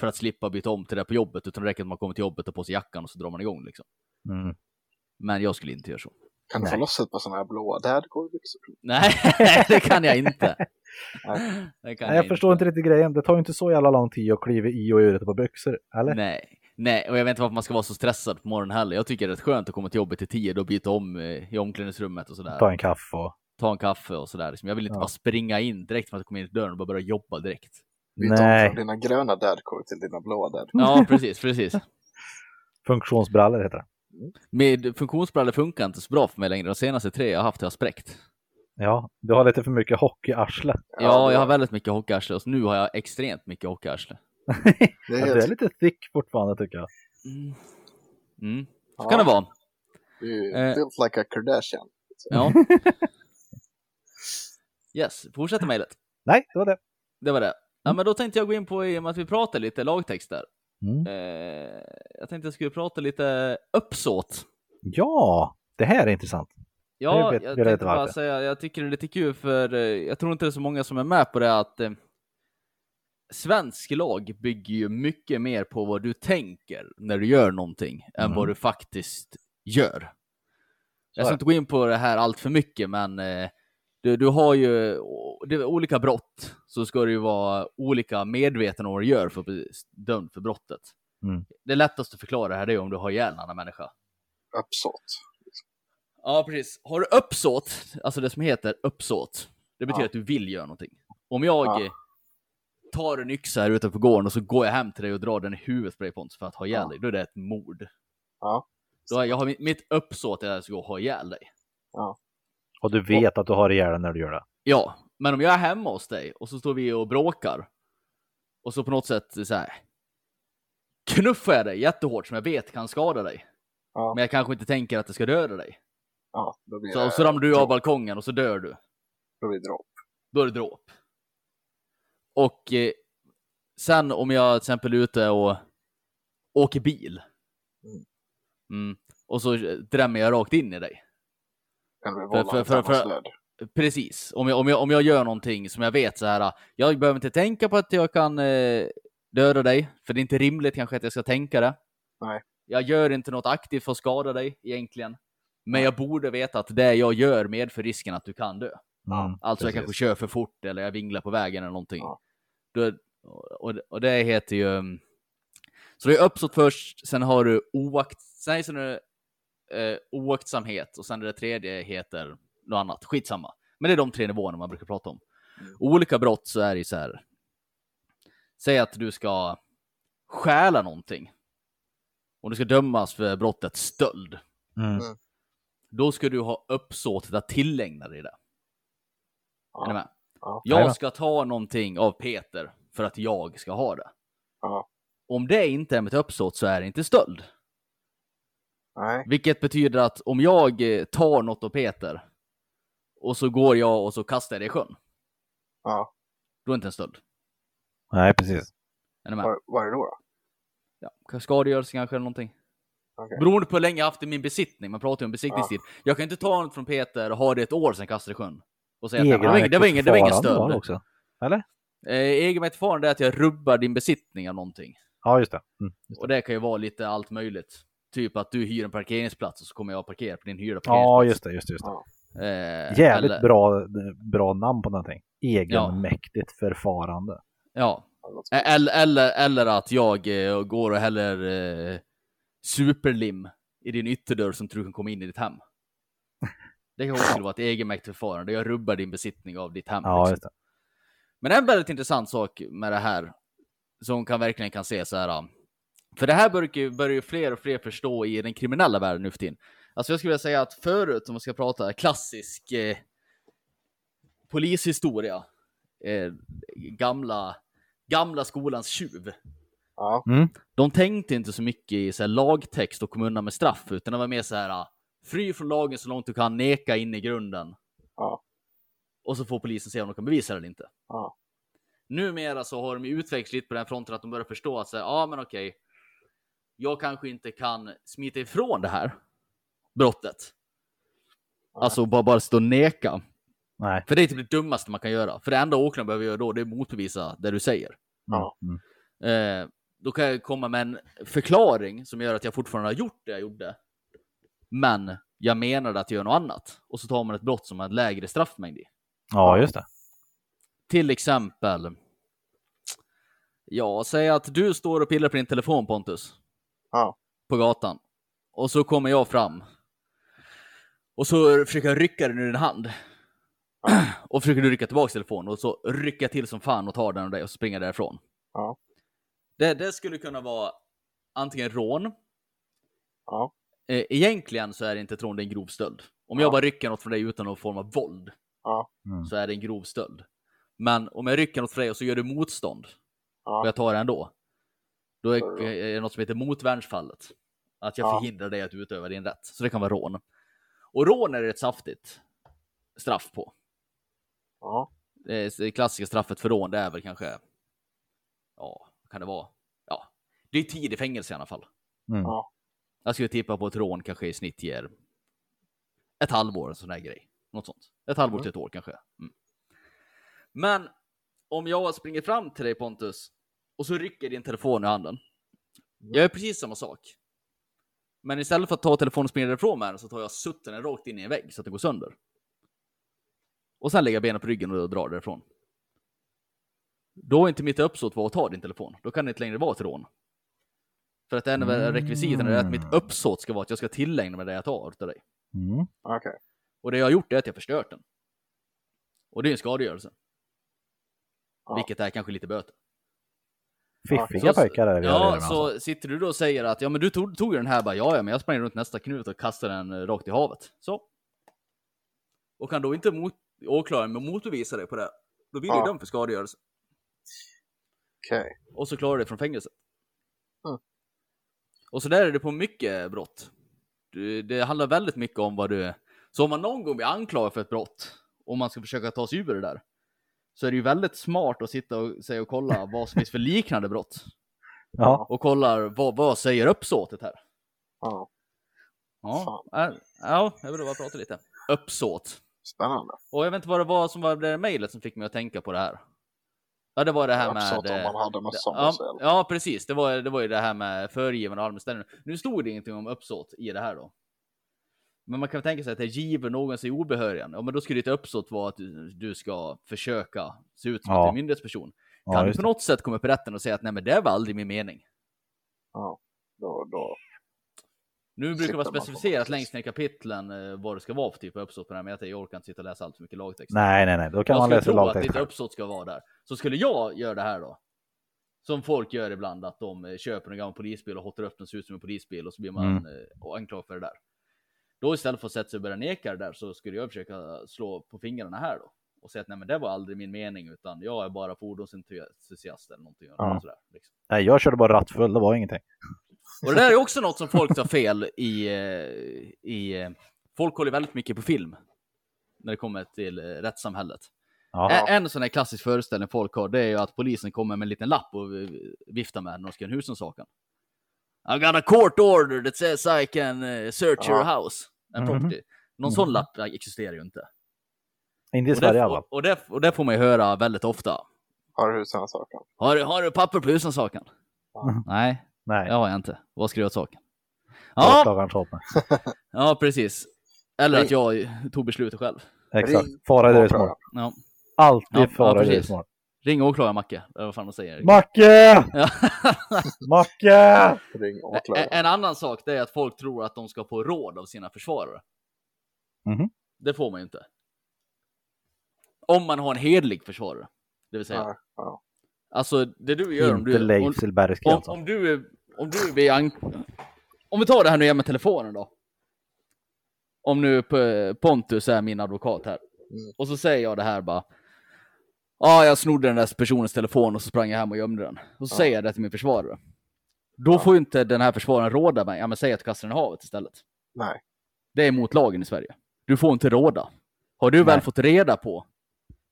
Speaker 1: För att slippa byta om till det på jobbet utan det räcker att man kommer till jobbet och på sig jackan och så drar man igång liksom.
Speaker 3: Mm.
Speaker 1: Men jag skulle inte göra så.
Speaker 2: Kan du få loss ett par sådana här blåa dadcore-byxor?
Speaker 1: Nej, det kan jag inte.
Speaker 2: Nej.
Speaker 3: Nej, jag förstår inte riktigt grejen. Det tar ju inte så jävla lång tid att kliva i och ur ett par byxor, eller?
Speaker 1: Nej, nej, och jag vet inte varför man ska vara så stressad på morgonen heller. Jag tycker det är rätt skönt att komma till jobbet i tid och byta om eh, i omklädningsrummet och sådär.
Speaker 3: Ta en kaffe och...
Speaker 1: Ta en kaffe och sådär. Liksom. Jag vill inte
Speaker 3: Ja.
Speaker 1: bara springa in direkt för att komma in i dörren och bara börja jobba direkt.
Speaker 2: Byta om
Speaker 3: Nej,
Speaker 2: från dina gröna dadcore till dina blåa dadcore.
Speaker 1: Ja, precis, precis.
Speaker 3: funktionsbrallor heter det.
Speaker 1: Med funktionsbrallor funkar inte så bra för mig längre. De senaste tre jag har haft har jag spräckt.
Speaker 3: Ja, du har lite för mycket hockeyarsle.
Speaker 1: Ja,
Speaker 2: det-
Speaker 1: jag har väldigt mycket hockeyarsle och nu har jag extremt mycket hockeyarsle.
Speaker 2: Det är helt...
Speaker 3: du är lite thick fortfarande tycker jag.
Speaker 1: Mm. Mm. Så
Speaker 2: ja,
Speaker 1: kan det vara.
Speaker 2: Du
Speaker 1: Eh.
Speaker 2: built like a Kardashian.
Speaker 1: Ja. Yes, fortsätter mejlet.
Speaker 3: Nej, det var det.
Speaker 1: Det var det. Ja, men då tänkte jag gå in på, i och med att vi pratar lite lagtext där.
Speaker 3: Mm.
Speaker 1: Eh, jag tänkte jag skulle prata lite uppsåt.
Speaker 3: Ja, det här är intressant.
Speaker 1: Ja,
Speaker 3: vet-
Speaker 1: jag
Speaker 3: jag
Speaker 1: tänkte bara säga, jag tycker det är lite kul för eh, jag tror inte det är så många som är med på det att eh, svensk lag bygger ju mycket mer på vad du tänker när du gör någonting än
Speaker 3: Mm.
Speaker 1: vad du faktiskt gör. Jag
Speaker 3: är
Speaker 1: ska inte gå in på det här allt för mycket, men eh, du, du har ju det är olika brott, så ska du ju vara olika medveten om vad du gör för att bli dömd för brottet.
Speaker 3: Mm.
Speaker 1: Det lättaste att förklara här är om du har ihjäl en annan människa.
Speaker 2: Uppsåt.
Speaker 1: Ja, precis. Har du uppsåt, alltså det som heter uppsåt, det betyder
Speaker 2: Ja.
Speaker 1: att du vill göra någonting. Om jag
Speaker 2: Ja.
Speaker 1: tar en yxa här utanför gården och så går jag hem till dig och drar den i huvudet på dig Pontus för att ha ihjäl
Speaker 2: Ja.
Speaker 1: dig, då är det ett mord.
Speaker 2: Ja.
Speaker 1: Då har jag har mitt, mitt uppsåt är att jag ska gå och ha ihjäl dig.
Speaker 3: Och du vet att du har ihjäl när du gör det.
Speaker 1: Ja, men om jag är hemma hos dig och så står vi och bråkar och så på något sätt så här knuffar jag dig jättehårt som jag vet kan skada dig.
Speaker 2: Ja.
Speaker 1: Men jag kanske inte tänker att det ska döda dig.
Speaker 2: Ja, då blir
Speaker 1: Så,
Speaker 2: det,
Speaker 1: så ramlar du av balkongen och så dör du.
Speaker 2: Då blir det dråp.
Speaker 1: då är det dråp. Och eh, sen om jag till exempel är ute och åker bil.
Speaker 2: Mm.
Speaker 1: Mm, och så drämmer jag rakt in i dig.
Speaker 2: Kan
Speaker 1: För-
Speaker 2: vållande
Speaker 1: för- för- för-
Speaker 2: död.
Speaker 1: Precis. Om jag, om, jag, om jag gör någonting som jag vet så här. Jag behöver inte tänka på att jag kan eh, döda dig. För det är inte rimligt kanske att jag ska tänka det.
Speaker 2: Nej.
Speaker 1: Jag gör inte något aktivt för att skada dig egentligen. Men jag borde veta att det jag gör medför risken att du kan dö.
Speaker 3: Mm,
Speaker 1: Alltså jag
Speaker 3: precis.
Speaker 1: kanske kör för fort eller jag vinglar på vägen eller någonting.
Speaker 2: Ja.
Speaker 1: Då, och, och det heter ju... um, Så det är uppsåt först, sen har du oakt, nej, sen är det eh, oaktsamhet och sen är det tredje heter något annat. Skitsamma. Men det är de tre nivåerna man brukar prata om.
Speaker 2: Mm.
Speaker 1: Olika brott så är det ju så här. Säg att du ska stjäla någonting. Och du ska dömas för brottet stöld.
Speaker 3: Mm.
Speaker 1: Då ska du ha uppsåtet att tillägna dig det.
Speaker 2: Ja.
Speaker 1: Är ni med?
Speaker 2: Ja.
Speaker 1: Jag ska ta någonting av Peter för att jag ska ha det.
Speaker 2: Ja.
Speaker 1: Om det inte är med ett uppsåt så är det inte stöld.
Speaker 2: Nej.
Speaker 1: Vilket betyder att om jag eh, tar något av Peter och så går jag och så kastar jag det i sjön.
Speaker 2: Ja.
Speaker 1: Då är det inte en stöld.
Speaker 3: Nej, precis.
Speaker 1: Är ni med?
Speaker 2: Vad, är det då? då?
Speaker 1: Ja, skadegörelse kanske eller någonting.
Speaker 2: Okej.
Speaker 1: Beroende på hur länge jag haft i min besittning. Man pratar ju om besiktningstid. Jag kan inte ta något från Peter och ha det ett år sen kasta det i sjön. Och säga att det var, ingen- det var ingen, det var ingen stöld.
Speaker 3: Också. Eller?
Speaker 1: Eh, är att jag rubbar din besittning av någonting.
Speaker 3: Ja, just det. Mm. just
Speaker 1: Och
Speaker 3: det.
Speaker 1: det kan ju vara lite allt möjligt. Typ att du hyr en parkeringsplats och så kommer jag att parkera på din hyrda
Speaker 3: Ja,
Speaker 1: parkeringsplats.
Speaker 3: just det. Just det, just det.
Speaker 2: Ja.
Speaker 1: Eh,
Speaker 3: Jävligt
Speaker 1: eller,
Speaker 3: bra, bra namn på någonting. Egenmäktigt förfarande.
Speaker 1: Ja.
Speaker 2: Låter
Speaker 1: Eh, Eller, eller, eller att jag eh, går och häller eh, superlim i din ytterdörr som tror du kan komma in i ditt hem. Det kan också vara ett egenmäktigt förfarande. Jag rubbar din besittning av ditt hem.
Speaker 3: Ja,
Speaker 1: liksom.
Speaker 3: just det.
Speaker 1: Men en väldigt intressant sak med det här, som kan verkligen kan se så här. För det här börjar ju, börjar ju fler och fler förstå i den kriminella världen nu för tiden. Alltså jag skulle vilja säga att förut, om man ska prata klassisk eh, polishistoria, eh, gamla, gamla skolans tjuv.
Speaker 2: Ja.
Speaker 3: Mm.
Speaker 1: De tänkte inte så mycket i så här, lagtext och kom undan med straff, utan det var mer så här, ah, fri från lagen så långt du kan, neka in i grunden.
Speaker 2: Ja.
Speaker 1: Och så får polisen se om de kan bevisa det eller inte.
Speaker 2: Ja.
Speaker 1: Numera så har de ju utvecklats lite på den fronten att de börjar förstå att säga, ja men okej, jag kanske inte kan smita ifrån det här brottet.
Speaker 2: Ja.
Speaker 1: Alltså bara, bara stå och neka.
Speaker 3: Nej.
Speaker 1: För det är typ det dummaste man kan göra. För det enda åklagaren behöver göra då, det är motbevisa det du säger.
Speaker 2: Ja.
Speaker 3: Mm.
Speaker 1: Eh, då kan jag komma med en förklaring som gör att jag fortfarande har gjort det jag gjorde. Men jag menade att jag gör något annat. Och så tar man ett brott som har en lägre straffmängd i.
Speaker 3: Ja, just det.
Speaker 1: Till exempel. Ja, säg att du står och pillar på din telefon Pontus.
Speaker 2: Ja.
Speaker 1: På gatan. Och så kommer jag fram. Och så försöker jag rycka den ur din hand. Och försöker du rycka tillbaka telefonen och så rycker jag till som fan och tar den av dig och springer därifrån.
Speaker 2: Ja.
Speaker 1: Det, det skulle kunna vara antingen rån.
Speaker 2: Ja.
Speaker 1: Eh, egentligen så är det inte ett rån, det är en grov stöld. Om
Speaker 2: Ja.
Speaker 1: jag bara rycker något från dig utan någon form av våld
Speaker 2: Ja.
Speaker 3: Mm.
Speaker 1: så är det en grov stöld. Men om jag rycker något från dig och så gör du motstånd och
Speaker 2: Ja.
Speaker 1: jag tar det ändå. Då är
Speaker 2: det
Speaker 1: något som heter motvärnsfallet. Att jag
Speaker 2: Ja.
Speaker 1: förhindrar dig att utöva din rätt. Så det kan vara rån. Och rån är det ett saftigt straff på.
Speaker 2: Ja.
Speaker 1: Det, klassiska straffet för rån det är väl kanske, ja, kan det vara? Ja, det är tid i fängelse i alla fall.
Speaker 3: Mm.
Speaker 2: Ja.
Speaker 1: Jag skulle tippa på ett rån kanske i snitt ger ett halvår, en sån här grej. Något sånt. Ett halvår till ett år kanske. Mm. Men om jag springer fram till dig Pontus och så rycker din telefon i handen. Jag gör precis samma sak. Men istället för att ta telefonen och springa därifrån med den så tar jag sutten den rakt in i en vägg så att den går sönder. Och sen lägger jag benen på ryggen och drar därifrån. Då är inte mitt uppsåt var att ta din telefon. Då kan det inte längre vara ett rån. För att en av rekvisiten är att mitt uppsåt ska vara att jag ska tillägna mig det jag tar av dig.
Speaker 3: Mm.
Speaker 2: Okej.
Speaker 1: Och det jag har gjort är att jag förstört den. Och det är en skadegörelse.
Speaker 2: Ja.
Speaker 1: Vilket är kanske lite böter.
Speaker 3: Fiffiga
Speaker 1: Så-
Speaker 3: pojkar är det vi
Speaker 1: Ja, så
Speaker 3: alltså.
Speaker 1: sitter du då och säger att ja, men du tog, tog ju den här bara, ja, ja, men jag sprang runt nästa knut och kastade den eh, rakt i havet. Så. Och kan då inte mot, åklagaren med motbevisa dig på det, då blir du
Speaker 2: Ja.
Speaker 1: dömd för skadegörelse.
Speaker 2: Okej.
Speaker 1: Och så klarar du dig från fängelset.
Speaker 2: Mm.
Speaker 1: Och så där är det på mycket brott. Du, det handlar väldigt mycket om vad du är. Så om man någon gång blir anklagad för ett brott, och man ska försöka ta sig ur det där, så är det ju väldigt smart att sitta och säga och kolla vad som finns för liknande brott.
Speaker 3: Ja.
Speaker 1: Och kollar vad, vad säger uppsåtet här.
Speaker 2: Ja.
Speaker 1: Ja, ja jag vill bara prata lite. Uppsåt.
Speaker 2: Spännande.
Speaker 1: Och jag vet inte vad det var som var det mejlet som fick mig att tänka på det här. Ja, det var det här
Speaker 2: Uppsåt
Speaker 1: med...
Speaker 2: om man hade på
Speaker 1: ja,
Speaker 2: sig,
Speaker 1: ja, precis. Det var, det var ju det här med föregivande och allmän. Nu stod det ingenting om uppsåt i det här då. Men man kan väl tänka sig att det giver någon sig obehörigen. Ja, men då skulle ditt uppsåt vara att du, du ska försöka se ut som
Speaker 3: Ja.
Speaker 1: du en myndighetsperson.
Speaker 3: Ja,
Speaker 1: Kan du
Speaker 3: just
Speaker 1: på
Speaker 3: det.
Speaker 1: något sätt komma upp i rätten och säga att nej, men det var aldrig min mening.
Speaker 2: Ja. Då, då.
Speaker 1: Nu brukar det vara specificerat längst ner i kapitlen eh, vad det ska vara för typ av uppsåt på det här, men jag, jag orkar inte sitta och läsa allt för mycket lagtext.
Speaker 3: Nej, nej, nej. Då kan
Speaker 1: jag
Speaker 3: man
Speaker 1: skulle
Speaker 3: läsa
Speaker 1: tro att
Speaker 3: lagtext
Speaker 1: ditt uppsåt ska vara där. Så skulle jag göra det här då, som folk gör ibland, att de eh, köper en gammal polisbil och hotar upp den, ser ut som en polisbil och så blir man
Speaker 3: Mm.
Speaker 1: eh, och anklagad för det där. Då istället för att sätta sig och börja neka det där så skulle jag försöka slå på fingrarna här då. Och säga att nej men det var aldrig min mening utan jag är bara fordonsentusiast eller någonting.
Speaker 3: Ja.
Speaker 1: Sådär, liksom.
Speaker 3: Nej, jag körde bara rattfull. Det var ingenting.
Speaker 1: Och det där är också något som folk tar fel i, eh, i eh, folk håller väldigt mycket på film. När det kommer till eh, rättssamhället.
Speaker 3: Ja.
Speaker 1: En sån här klassisk föreställning folk har, det är ju att polisen kommer med en liten lapp och viftar med när de ska göra en husrannsakan. I got a court order that says I can search your house and
Speaker 3: Mhm.
Speaker 1: property. Någon sån lapp existerar ju inte.
Speaker 3: Inte i Sverige alla
Speaker 1: och, och, det, och det får man ju höra väldigt ofta.
Speaker 2: Har du husrannsakan?
Speaker 1: Har, har du papper på husrannsakan?
Speaker 2: Ja.
Speaker 1: Nej,
Speaker 3: Nej,
Speaker 1: det har jag inte. Vad ska du göra åt saken? Ja, ja precis. Eller att jag tog beslutet själv.
Speaker 3: Exakt. Fara i dröjsmål.
Speaker 1: Ja.
Speaker 3: Alltid
Speaker 1: Ja, ja,
Speaker 3: fara i dröjsmål.
Speaker 1: Ring åklagaren Macke, eller vad fan de säger.
Speaker 3: Macke!
Speaker 1: Ja.
Speaker 3: Macke!
Speaker 2: Ring
Speaker 1: En,
Speaker 2: åklagaren.
Speaker 1: en annan sak det är att folk tror att de ska få råd av sina försvarare.
Speaker 3: Mhm.
Speaker 1: Det får man ju inte. Om man har en hedlig försvarare. Det vill säga,
Speaker 2: Ja, ja.
Speaker 1: alltså det du gör om
Speaker 3: Inte
Speaker 1: du...
Speaker 3: Leif
Speaker 1: Om,
Speaker 3: Silbersky
Speaker 1: om,
Speaker 3: alltså.
Speaker 1: om du är... Om du an... Om vi tar det här nu igen med telefonen då. Om nu Pontus är min advokat här.
Speaker 2: Mm.
Speaker 1: Och så säger jag det här bara. Ja, jag snodde den där personens telefon och så sprang jag hem och gömde den. Och så
Speaker 2: Ja.
Speaker 1: säger jag det till min försvarare. Då får ju inte den här försvararen råda mig. Ja, men säg att du kastar den i havet istället.
Speaker 2: Nej.
Speaker 1: Det är emot lagen i Sverige. Du får inte råda. Har du väl
Speaker 3: Nej.
Speaker 1: fått reda på,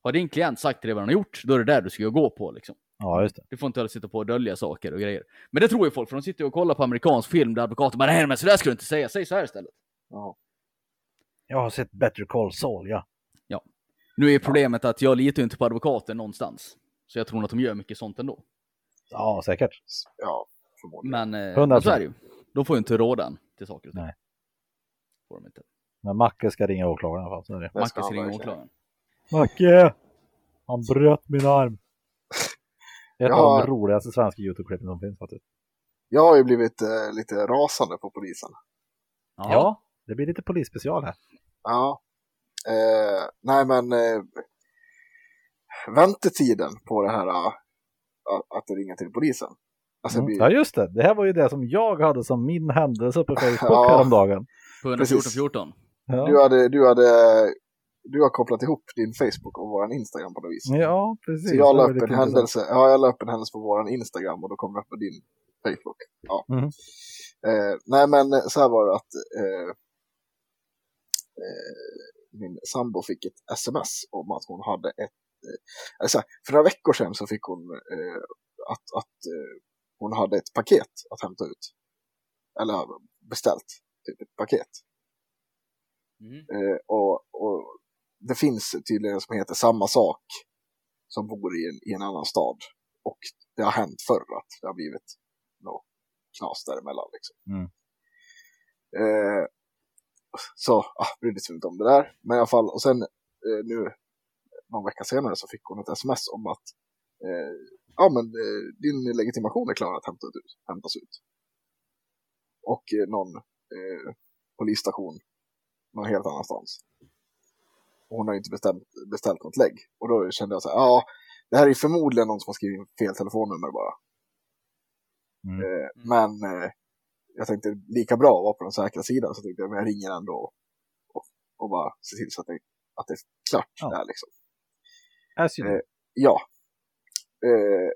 Speaker 1: har din klient sagt till dig vad han har gjort, då är det där du ska gå på liksom.
Speaker 3: Ja, just det.
Speaker 1: Du får inte heller sitta på och dölja saker och grejer. Men det tror ju folk, för de sitter ju och kollar på amerikansk film där advokaten bara nej men så där ska du inte säga, säg så här istället.
Speaker 2: Ja.
Speaker 3: Jag har sett Better Call Saul, ja.
Speaker 1: Nu är problemet att jag litar inte på advokater någonstans. Så jag tror att de gör mycket sånt ändå.
Speaker 3: Ja, säkert.
Speaker 2: ja.
Speaker 1: Men, eh,
Speaker 3: 100%.
Speaker 1: men så är det ju. De får ju inte råda en till saker och ting.
Speaker 3: Nej.
Speaker 1: Får de inte.
Speaker 3: Men Macke ska ringa åklagaren i alla fall. Så är det.
Speaker 1: Macke ska
Speaker 2: han
Speaker 1: ringa åklagaren.
Speaker 3: Macke! Han bröt min arm. Det är ett
Speaker 2: Ja.
Speaker 3: av de roligaste svenska YouTube-klippen som finns faktiskt.
Speaker 2: Jag har ju blivit eh, lite rasande på polisen.
Speaker 3: Ja. det blir lite polisspecial här.
Speaker 2: Ja. Eh, nej men eh, väntetiden på det här eh, att- ringa till polisen. Alltså,
Speaker 3: Mm.
Speaker 2: blir,
Speaker 3: Ja, just det. Det här var ju det som jag hade som min händelse på Facebook
Speaker 2: Ja.
Speaker 3: häromdagen.
Speaker 1: På 114
Speaker 2: Precis.
Speaker 1: 14.
Speaker 3: Ja.
Speaker 2: du, hade, du, hade, du har kopplat ihop din Facebook och vår Instagram på något vis.
Speaker 3: ja, precis.
Speaker 2: Så jag la upp en händelse, ja, jag la upp en händelse på vår Instagram och då kom det upp på din Facebook. Ja.
Speaker 3: Mhm.
Speaker 2: Eh, nej men så här var det att eh, eh, min sambo fick ett sms om att hon hade ett, eh, eller så här, för några veckor sedan så fick hon eh, att, att eh, hon hade ett paket att hämta ut. Eller beställt, typ ett paket.
Speaker 1: Mhm.
Speaker 2: Eh, och, och det finns tydligen en som heter samma sak som bor i en, i en annan stad. Och det har hänt förr att det har blivit något knas däremellan. Liksom.
Speaker 3: Mm.
Speaker 2: Eh, så ah, brydde sig inte om det där. Men i alla fall, och sen eh, nu någon vecka senare så fick hon ett sms om att eh, ja, men, eh, din legitimation är klar att hämta ut, hämtas ut. Och eh, någon eh, polisstation någon helt annanstans. Och hon har ju inte bestämt, beställt något lägg. Och då kände jag så här, ja, det här är förmodligen någon som har skrivit fel telefonnummer bara.
Speaker 3: Mm.
Speaker 2: Eh, men eh, jag tänkte lika bra att vara på den säkra sidan, så tänkte jag, men jag ringer ändå och, och, och bara ser till så att det, att det är klart
Speaker 3: Ja.
Speaker 2: där liksom. Eh, Ja. Eh,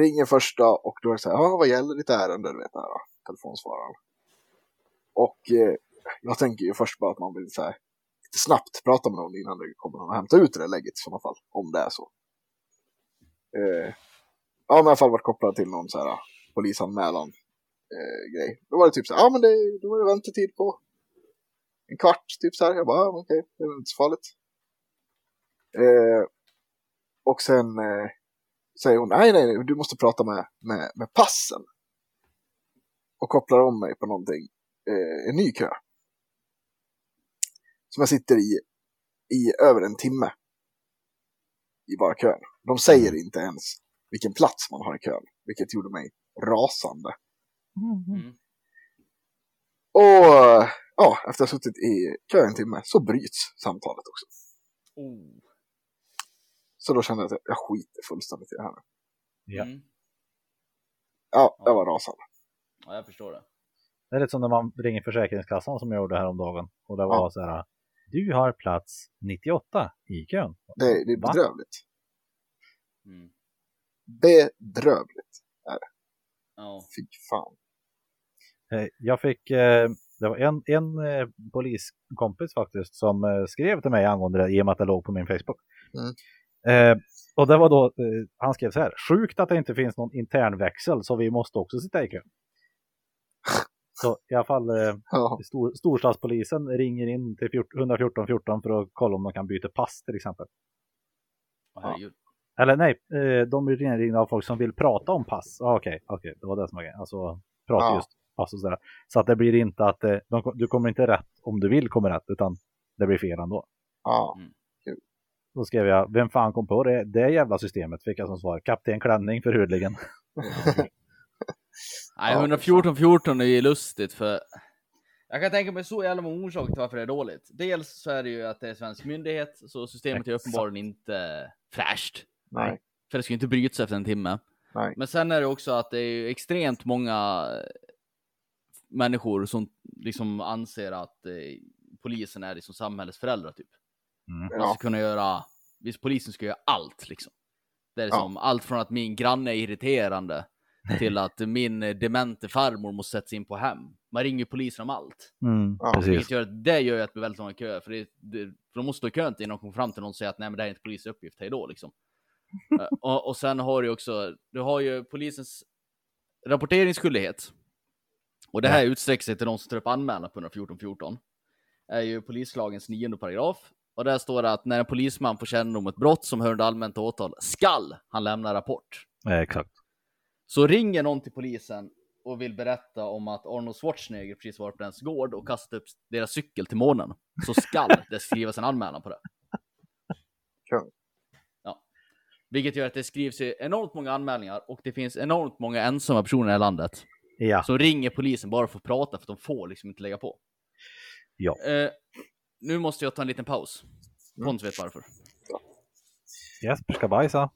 Speaker 2: ringer första och då är det så här, vad gäller ditt ärende, du vet det här, telefonsvararen. Och eh, jag tänker ju först bara att man vill så här, lite snabbt prata med någon innan det kommer någon och hämta ut det där lägget i sådana fall, om det är så. Eh, ja, men i alla fall varit kopplad till någon så här polisanmälan eh, grej. Då var det typ så ja men det, då var det väntetid på en kvart, typ så här. Jag bara, men okej, det är inte så farligt. Eh, och sen eh, säger hon, nej, nej, nej, du måste prata med, med, med passen. Och kopplar om mig på någonting, eh, en ny kö. Som jag sitter i, i över en timme. I bara kön. De säger inte ens vilken plats man har i kön, vilket gjorde mig rasande.
Speaker 1: Mm.
Speaker 2: Och ja, efter att ha suttit i kö en timme så bryts samtalet också.
Speaker 1: Oh.
Speaker 2: Så då kände jag att jag skiter fullständigt i det här nu.
Speaker 3: Ja.
Speaker 1: Mm.
Speaker 2: Ja, jag var rasande.
Speaker 1: Ja, jag förstår det.
Speaker 3: Det är lite som när man ringer Försäkringskassan som jag gjorde häromdagen. Och det var
Speaker 2: Ja.
Speaker 3: så här, du har plats 98 i kön.
Speaker 2: Det, det är bedrövligt.
Speaker 1: Mm.
Speaker 2: Bedrövligt.
Speaker 1: Ja.
Speaker 2: Fy fan.
Speaker 3: Eh, Jag fick, eh, det var en, en eh, poliskompis faktiskt som skrev till mig angående det i och med att det låg på min Facebook.
Speaker 2: Mm.
Speaker 3: Eh, och det var då, eh, han skrev så här, sjukt att det inte finns någon intern växel så vi måste också sitta i kö. Så i alla fall eh,
Speaker 2: Ja,
Speaker 3: stor, storstadspolisen ringer in till 14 114 14 för att kolla om de kan byta pass till exempel.
Speaker 1: Herregud.
Speaker 3: Eller nej, de blir inringda av folk som vill prata om pass. Ah, Okej, okej, det var det som var grejen. Alltså prata
Speaker 2: Ja.
Speaker 3: just pass och sådär. Så att det blir inte att eh, de, du kommer inte rätt om du vill komma rätt, utan det blir fel ändå.
Speaker 2: ja.
Speaker 3: Då skrev jag, vem fan kom på det, det jävla systemet? Fick jag som svar, kapten Klänning förhudligen.
Speaker 1: Nej,
Speaker 2: Ja,
Speaker 1: 114 14 är ju lustigt för jag kan tänka mig så jävla många orsaker till varför det är dåligt. Dels så är det ju att det är svensk myndighet, så systemet är uppenbarligen inte fräscht.
Speaker 2: Nej.
Speaker 1: För det ska ju inte brytas efter en timme.
Speaker 2: Nej.
Speaker 1: Men sen är det också att det är extremt många människor som liksom anser att eh, polisen är liksom samhällets föräldrar typ.
Speaker 3: Mm.
Speaker 2: Ja.
Speaker 1: ska kunna göra, visst polisen ska göra allt liksom. Det är
Speaker 2: Ja.
Speaker 1: liksom allt från att min granne är irriterande till att min demente farmor måste sättas in på hem. Man ringer ju polisen om allt.
Speaker 3: Mm,
Speaker 2: Ja.
Speaker 1: Vilket gör, att- det gör ju att det blir väldigt långa köer. För, det, det, för de måste stå i kön innan de kommer fram till någon och säger att nej men det här är inte polisens uppgift, hej då liksom. Eh, och, och sen har du också, du har ju polisens rapporteringsskyldighet. Och det här utsträcker sig till de som tar upp anmälan på 11414. är ju polislagens nionde paragraf. Och där står det att när en polisman får kännedom om ett brott som hör under allmänt åtal skall han lämna rapport.
Speaker 3: Exakt.
Speaker 1: Så ringer någon till polisen och vill berätta om att Arnold Schwarzenegger precis varit på deras gård och kastat upp deras cykel till månen, så skall det skrivas en anmälan på det.
Speaker 2: Kung.
Speaker 1: Ja. Vilket gör att det skrivs enormt många anmälningar och det finns enormt många ensamma personer i landet
Speaker 3: Ja,
Speaker 1: som ringer polisen bara för att prata för att de får liksom inte lägga på.
Speaker 3: Ja.
Speaker 1: Eh, nu måste jag ta en liten paus. Pontus vet varför.
Speaker 3: Jesper ska bajsa.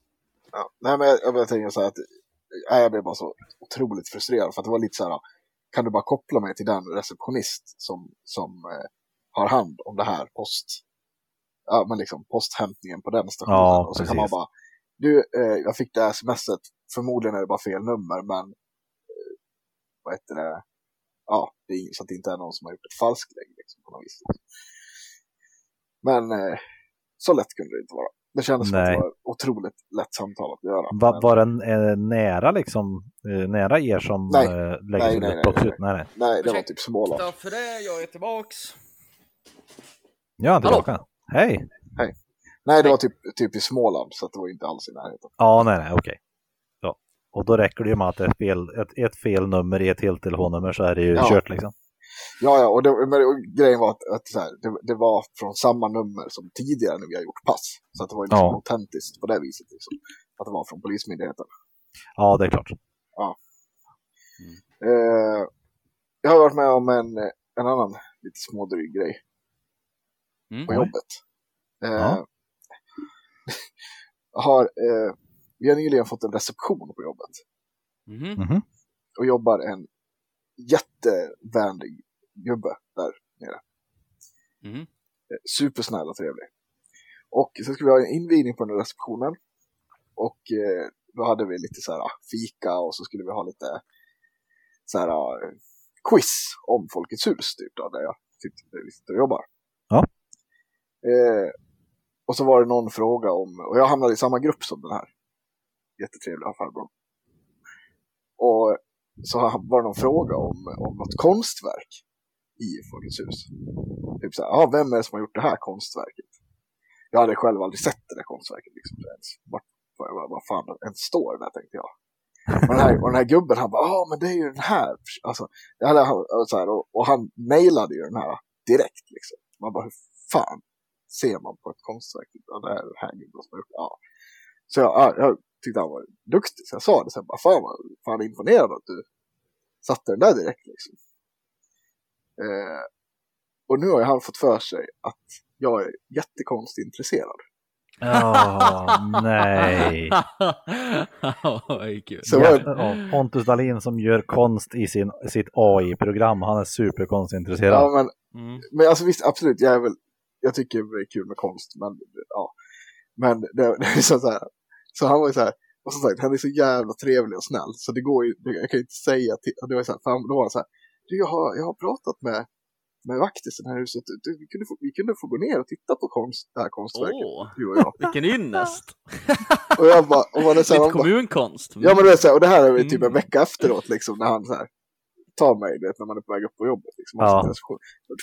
Speaker 2: Ja. Nej, men jag, jag bara tänker så här att nej, jag blev bara så otroligt frustrerad för att det var lite så här, kan du bara koppla mig till den receptionist som, som eh, har hand om det här post, ja men liksom posthämtningen på den stationen.
Speaker 3: Ja,
Speaker 2: och så kan man
Speaker 3: precis.
Speaker 2: bara, du, eh, jag fick det här smset, förmodligen är det bara fel nummer, men vad heter det, ja, det är, så att det inte är någon som har gjort ett falsklägg liksom, på något vis. Men eh, så lätt kunde det inte vara. Det kändes som att det var ett otroligt lätt samtal att göra.
Speaker 3: Va,
Speaker 2: Men-
Speaker 3: var den eh, nära liksom, eh, nära er som
Speaker 2: Nej.
Speaker 3: eh, lägger
Speaker 2: Nej,
Speaker 3: sig
Speaker 2: nej, nej, nej.
Speaker 3: ut? Nej, nej.
Speaker 2: Nej, det var typ Småland.
Speaker 1: för det, jag är tillbaks.
Speaker 3: Ja,
Speaker 1: Hallå?
Speaker 3: tillbaka. Hej!
Speaker 2: Nej, det var typ, typ i Småland, så det var inte alls i närheten.
Speaker 3: Ja, nej, nej, okej. Ja. Och då räcker det ju med att det är fel, ett, ett fel nummer i ett helt telefonnummer så är det ju
Speaker 2: Ja.
Speaker 3: kört liksom.
Speaker 2: Ja, ja, och, det, men och grejen var att, att så här, det, det var från samma nummer som tidigare när vi har gjort pass. Så att det var inte
Speaker 3: Ja.
Speaker 2: så autentiskt på det viset. Liksom, att det var från Polismyndigheten.
Speaker 3: Ja, det är klart.
Speaker 2: Eh, jag har varit med om en, en annan lite smådryg grej
Speaker 1: Mm.
Speaker 2: på jobbet. Eh,
Speaker 3: Ja.
Speaker 2: jag har, eh, vi har nyligen fått en reception på jobbet.
Speaker 1: Mhm.
Speaker 3: Mhm.
Speaker 2: Och jobbar en jättevänlig gubbe där nere.
Speaker 1: Mhm.
Speaker 2: Eh, Supersnäll och trevlig. Och så skulle vi ha en invigning på den här receptionen. Och eh, då hade vi lite så här ah, fika och så skulle vi ha lite så här ah, quiz om Folkets hus typ då, där jag det sitter och jobbar.
Speaker 3: Ja.
Speaker 2: Eh, och så var det någon fråga om, och jag hamnade i samma grupp som den här jättetrevliga farbrorn. Och så var det någon fråga om, om något konstverk i Folkets hus. Typ såhär, ah, vem är det som har gjort det här konstverket? Jag hade själv aldrig sett det där konstverket. Liksom, ens. Vart, vad, vad fan ens står det där, tänkte jag. Och den här, och den här gubben, han bara, ja ah, men det är ju den här. Alltså, eller, och, så här, och, och han nailade ju den här direkt. Liksom. Man bara, hur fan ser man på ett konstverk? Ja, det är den här gubben som har gjort det. Ja. Så jag, jag tyckte han var duktig, så jag sa det sen, bara, fan, vad, fan imponerad att du satte den där direkt. Liksom. Eh, och nu har ju han fått för sig att jag är jättekonstintresserad.
Speaker 3: Ja, nej.
Speaker 1: Oj, kul.
Speaker 2: Så var
Speaker 3: Ja, Pontus Dahlin som gör konst i sin, sitt AI-program. Han är superkonstintresserad.
Speaker 2: ja, men,
Speaker 1: Mm.
Speaker 2: men alltså visst, absolut, jag är väl, jag tycker det är kul med konst, men ja. Men det, det är så, så här, så han var ju så här, och som sagt, han är så jävla trevlig och snäll, så det går ju, jag kan ju inte säga till, det var så här, för han, då var han så här, du, jag har, jag har pratat med, med vaktisen här i huset, du, vi, kunde få, vi kunde få gå ner och titta på konst, det här konstverket,
Speaker 1: Åh,
Speaker 2: du och jag.
Speaker 1: vilken ynnest!
Speaker 2: Och jag bara, och man är så här,
Speaker 1: Lite
Speaker 2: man bara,
Speaker 1: kommunkonst.
Speaker 2: Ja men det är så här, och det här är typ en
Speaker 1: Mm.
Speaker 2: vecka efteråt liksom när han så här tar mig, vet, när man är på väg upp på jobbet liksom.
Speaker 3: Ja.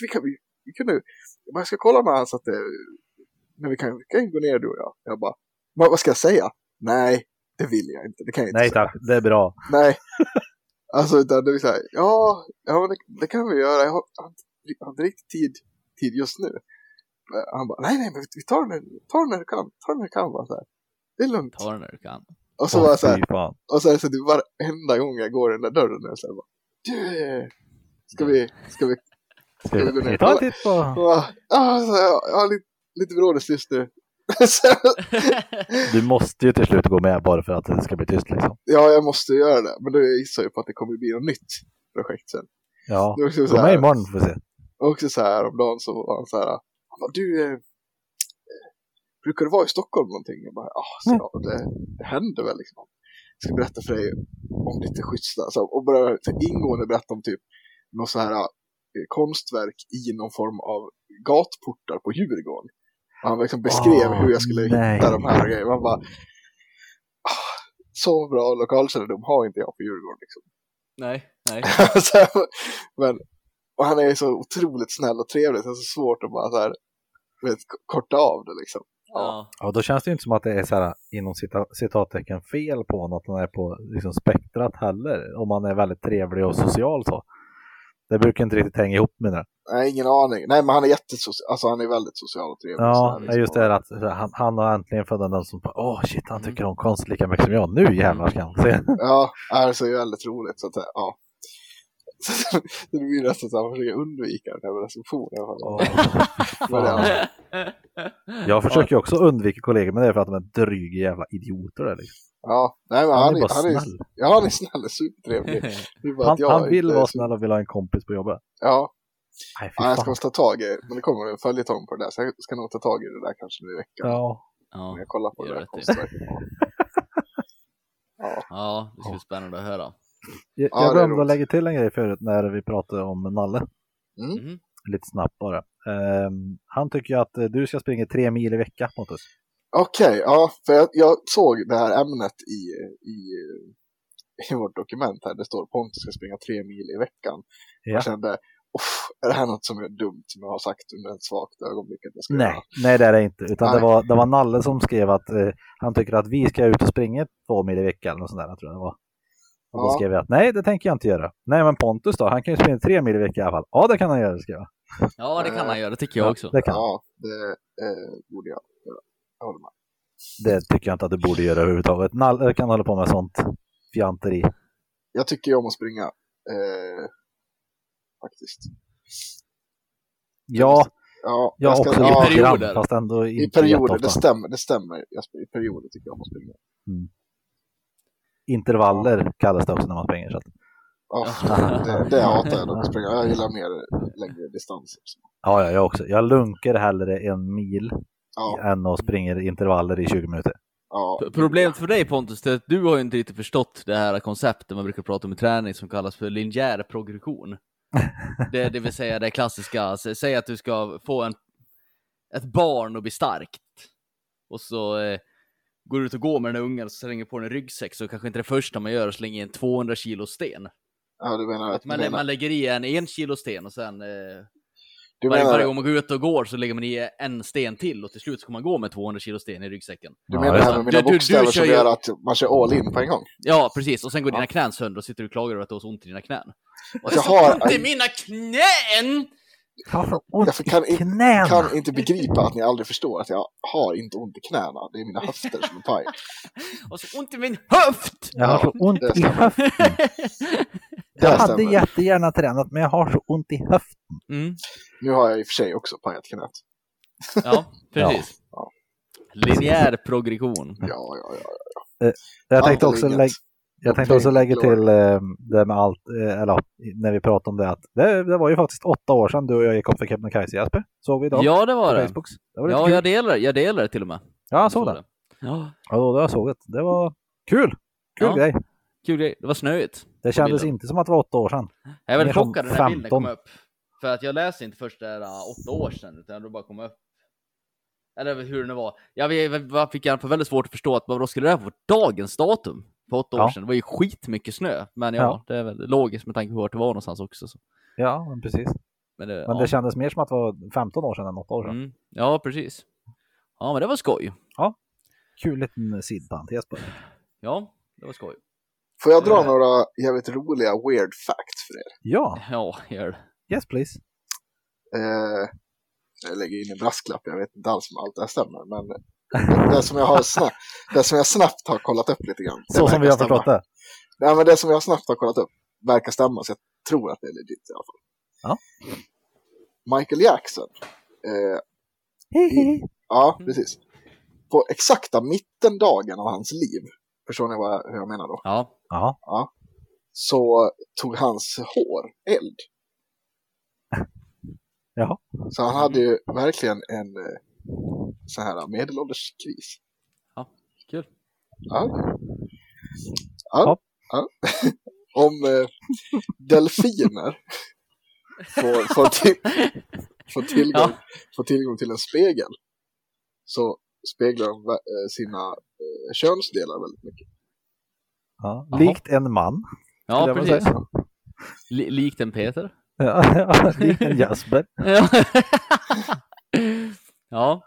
Speaker 2: Vi, kan, vi, vi kunde, jag ska kolla med han så att det, men vi kan, vi kan gå ner du och jag. Jag bara, vad, vad ska jag säga? Nej, det vill jag inte, det kan jag inte
Speaker 3: Nej
Speaker 2: säga.
Speaker 3: tack, det är bra.
Speaker 2: Nej. Alltså utan det är så här, ja, ja det, det kan vi göra, jag har, jag har, inte- jag har inte riktigt tid, tid just nu. Men Han bara, nej nej men vi tar den, när- den när du kan, ta den när du kan bara så här. Det är lugnt.
Speaker 1: Ta den när du kan.
Speaker 2: Och så
Speaker 3: Åh,
Speaker 2: var jag så här, och så är det så att varenda gång jag går i den där dörren nu så är det bara, du, ska vi, ska vi,
Speaker 3: Ska
Speaker 2: vi gå ner?
Speaker 3: vi ta en titt på...
Speaker 2: bara, ah, jag har lite, lite brådis just nu.
Speaker 3: Du måste ju till slut gå med bara för att det ska bli tyst liksom.
Speaker 2: ja, jag måste göra det, men då gissar jag på att det kommer bli något nytt projekt sen.
Speaker 3: Ja, gå med imorgon får vi se.
Speaker 2: och också så här, om dagen så var han så här, han bara, du, eh, brukar du vara i Stockholm någonting? Jag bara, ah, så, ja, det, det händer väl liksom. Jag ska berätta för dig om lite schyssta, alltså, och här, ingående berätta om typ något så här eh, konstverk i någon form av gatportar på Djurgården. Han liksom beskrev
Speaker 3: Åh,
Speaker 2: hur jag skulle
Speaker 3: nej.
Speaker 2: hitta de här grejerna. Man bara, ah, så bra lokalkännedom har inte jag på Djurgården liksom.
Speaker 1: nej, nej.
Speaker 2: så, men, och han är så otroligt snäll och trevlig, så det är så svårt att bara så här, vet, korta av det liksom.
Speaker 1: Ja.
Speaker 3: Ja, då känns det ju inte som att det är så här inom cita, citattecken fel på honom, att han är på liksom, spektrat heller. Om man är väldigt trevlig och social så. Det brukar inte riktigt hänga ihop med det.
Speaker 2: Nej, ingen aning. Nej, men han är jättesocial, alltså han är väldigt social och trevlig.
Speaker 3: Ja, det är
Speaker 2: liksom.
Speaker 3: just det att han, han har äntligen funnit den som bara, åh shit, han tycker om konst lika mycket som jag. Nu jävlar ska han se.
Speaker 2: Ja, är så väldigt roligt. Så att, ja. Så det blir nästan så att han försöker undvika den här recensionen. det,
Speaker 3: fan. Jag försöker också undvika kollegor, men det är för att de är dryga jävla idioter. Där, liksom.
Speaker 2: ja, nej men
Speaker 3: Han,
Speaker 2: han,
Speaker 3: är
Speaker 2: är,
Speaker 3: bara
Speaker 2: han är,
Speaker 3: snäll.
Speaker 2: ja, han är snäll och supertrevlig. Det är
Speaker 3: Han,
Speaker 2: jag
Speaker 3: han vill
Speaker 2: är
Speaker 3: vara snäll och vill ha en kompis på jobbet.
Speaker 2: Ja,
Speaker 3: Nej,
Speaker 2: ja, jag ska ta tag i, men det kommer en följetong på det där, så jag ska nog ta tag i det där kanske nu i veckan.
Speaker 3: Ja,
Speaker 1: Ja,
Speaker 2: jag kollar på
Speaker 1: gör
Speaker 2: det där konstverket. Ja,
Speaker 1: ja, det ska bli spännande att höra.
Speaker 3: jag,
Speaker 2: Ja,
Speaker 3: jag
Speaker 2: det
Speaker 3: glömde att lägga till en grej förut när vi pratade om Nalle.
Speaker 1: Mhm.
Speaker 3: Lite snabbt bara. Ehm, han tycker ju att eh, du ska springa tre mil i veckan, Pontus.
Speaker 2: Okej, ja, för jag, jag såg det här ämnet i, i, i vårt dokument här. Det står Pontus ska springa tre mil i veckan.
Speaker 3: Ja.
Speaker 2: Jag kände, är det här något som är dumt som jag har sagt under ett svagt ögonblick att jag ska
Speaker 3: Nej,
Speaker 2: göra?
Speaker 3: nej det är det inte. Utan det
Speaker 2: Nej.
Speaker 3: var, det var Nalle som skrev att eh, han tycker att vi ska ut och springa två mil i veckan eller något sånt där, tror jag det var. Och då
Speaker 2: Ja.
Speaker 3: skrev jag att nej, det tänker jag inte göra. Nej, men Pontus då? Han kan ju springa tre mil i veckan i alla fall. Ja, det kan han göra, skrev jag.
Speaker 1: Ja, det kan han göra, det tycker jag också.
Speaker 3: Det, kan.
Speaker 2: Ja, det eh, borde jag göra. Jag håller med.
Speaker 3: det tycker jag inte att du borde göra överhuvudtaget. Nalle kan hålla på med sånt fjanteri.
Speaker 2: Jag tycker ju om att springa. Eh, faktiskt.
Speaker 3: Ja,
Speaker 2: Ja,
Speaker 3: jag
Speaker 2: ska-
Speaker 3: också
Speaker 2: ja,
Speaker 3: lite grann,
Speaker 1: perioder.
Speaker 3: fast ändå
Speaker 2: I perioder, det stämmer. Det stämmer. Jag, I perioder tycker jag om att springa.
Speaker 3: Intervaller kallas det också när man springer. Så att,
Speaker 2: Ja, det, det hatar jag dock att springa. Jag gillar mer längre distanser.
Speaker 3: ja, ja, jag också. Jag lunkar hellre en mil
Speaker 2: Ja,
Speaker 3: än att springa intervaller i 20 minuter.
Speaker 2: ja.
Speaker 1: Problemet för dig Pontus, är att du har ju inte riktigt förstått det här konceptet man brukar prata om i träning som kallas för linjär progression. Det, det vill säga det klassiska, sä- säg att du ska få en, ett barn att bli starkt. Och så eh, går du ut och går med den ungen och så slänger på den en ryggsäck så kanske inte det första man gör är att slänga i en 200 kilo sten.
Speaker 2: ja, du menar
Speaker 1: Att
Speaker 2: att...
Speaker 1: man,
Speaker 2: menar,
Speaker 1: man lägger i en en kilo sten och sen eh,
Speaker 2: du
Speaker 1: varje,
Speaker 2: menar,
Speaker 1: varje gång man går ut och går så lägger man i en sten till och till slut så kommer man gå med 200 kilo sten i ryggsäcken.
Speaker 2: du
Speaker 3: Ja,
Speaker 2: menar det här med mina
Speaker 1: Du- du- du
Speaker 2: bokstäver
Speaker 1: kör
Speaker 2: som
Speaker 1: ju-
Speaker 2: gör att man kör all in på en gång?
Speaker 1: Ja, precis. Och sen går
Speaker 2: Ja.
Speaker 1: dina knän sönder och sitter du och klagar över att du har så ont i dina knän. Och
Speaker 2: Jag
Speaker 1: så
Speaker 2: har-
Speaker 1: ont i mina knän!
Speaker 3: Jag ont
Speaker 2: kan
Speaker 3: knäna.
Speaker 2: kan inte begripa att ni aldrig förstår att jag har inte ont i knäna. Det är mina höfter som är paj.
Speaker 1: Och så ont i min höft!
Speaker 3: Jag har så
Speaker 2: Ja,
Speaker 3: ont i höften.
Speaker 2: Det
Speaker 3: Jag hade
Speaker 2: stämmer.
Speaker 3: jättegärna tränat, men jag har så ont i höften.
Speaker 1: Mm,
Speaker 2: Nu har jag i och för sig också pajat knät.
Speaker 1: ja, precis.
Speaker 2: Ja.
Speaker 1: Linjär progression.
Speaker 2: Ja, ja, ja.
Speaker 3: Jag tänkte också, lägga, jag tänkte också lägga till eh, det med allt, eh, eller ja, när vi pratade om det, att det, det var ju faktiskt åtta år sedan du och jag gick upp för Kebnekaise Jesper. Såg vi idag
Speaker 1: Ja, det var det.
Speaker 3: Facebook. Det var
Speaker 1: Ja,
Speaker 3: kul.
Speaker 1: jag delar, jag delar det till och med.
Speaker 3: ja, jag såg det.
Speaker 1: Ja,
Speaker 3: Ja, då, då jag såg det. Det var kul. Kul
Speaker 1: Ja.
Speaker 3: grej.
Speaker 1: Kul grej. Det var snöigt.
Speaker 3: Det kändes inte som att det var åtta år sedan.
Speaker 1: Jag är väldigt chockad när den här bilden
Speaker 3: 15.
Speaker 1: kom upp. För att jag läste inte först där uh, åtta år sedan, utan det bara kom upp. Eller hur det nu var. Jag fick i alla fall väldigt svårt att förstå att vad skulle det här vara dagens datum? För åtta år
Speaker 3: Ja.
Speaker 1: sedan. Det var ju skitmycket snö. Men ja,
Speaker 3: Ja.
Speaker 1: det är väl logiskt med tanke på vart det var någonstans också. Så.
Speaker 3: Ja, men precis.
Speaker 1: Men, det,
Speaker 3: Men
Speaker 1: ja.
Speaker 3: det kändes mer som att det var 15 år sedan än åtta år sedan.
Speaker 1: Mm. Ja, precis. Ja, men det var skoj.
Speaker 3: Kul liten sidparentes på det.
Speaker 1: Ja, det var skoj.
Speaker 2: Får jag dra
Speaker 1: Eh.
Speaker 2: några jävligt roliga weird facts för er?
Speaker 3: Ja,
Speaker 1: Ja, gör det.
Speaker 3: yes please.
Speaker 2: Eh, jag lägger in en brasklapp, jag vet inte alls om allt det här stämmer. Men det, det, som jag har snabbt, det som jag snabbt har kollat upp lite grann. det
Speaker 3: Så som vi har
Speaker 2: stämma.
Speaker 3: förstått det.
Speaker 2: Nej, men det som jag snabbt har kollat upp verkar stämma, så jag tror att det är legit i alla fall.
Speaker 3: Ja.
Speaker 2: Michael Jackson. Eh,
Speaker 3: Hihi.
Speaker 2: ja,
Speaker 1: Mm.
Speaker 2: precis. På exakta mittendagen av hans liv, förstår ni vad jag, hur jag menar då?
Speaker 1: Ja.
Speaker 3: Ja,
Speaker 2: Så tog hans hår eld.
Speaker 3: Jaha.
Speaker 2: Så han hade ju verkligen en eh, sån här medelålderskris.
Speaker 1: Kul.
Speaker 2: Ja.
Speaker 3: Ja.
Speaker 2: Ja. ja. Om eh, delfiner får, får, till, får, tillgång,
Speaker 1: Ja.
Speaker 2: får tillgång till en spegel så speglar eh, sina eh, könsdelar väldigt mycket.
Speaker 3: ja. Likt en man.
Speaker 1: Ja, precis. likt en Peter.
Speaker 3: Ja, likt en Jasper.
Speaker 1: Ja.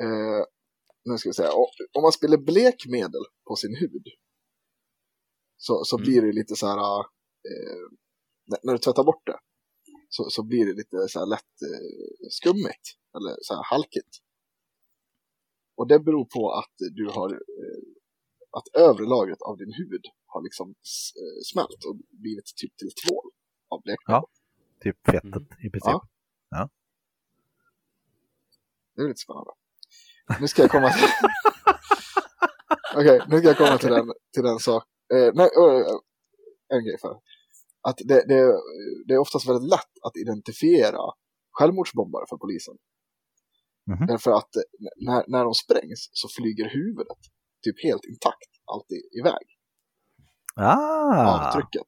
Speaker 2: Eh, nu ska vi säga, om man spiller blekmedel på sin hud så, så
Speaker 1: Mm.
Speaker 2: blir det lite så här, eh, när, när du tvättar bort det så, så blir det lite så här lätt eh, skummigt eller så här halkigt. Och det beror på att du har, eh, att övre lagret av din hud har liksom eh, smält och blivit typ till tvål av blekmedel.
Speaker 3: Ja. Typ fettet
Speaker 1: Mm.
Speaker 3: i princip.
Speaker 2: Ja. Det är lite spännande. Nu ska jag komma till... Okej, nu ska jag komma till den, till den sak. Eh, nej, eh, en grej för. Att det, det, det är oftast väldigt lätt att identifiera självmordsbombare för polisen.
Speaker 3: Mhm.
Speaker 2: Därför att eh, när, när de sprängs så flyger huvudet typ helt intakt alltid iväg
Speaker 3: Ah!
Speaker 2: av trycket.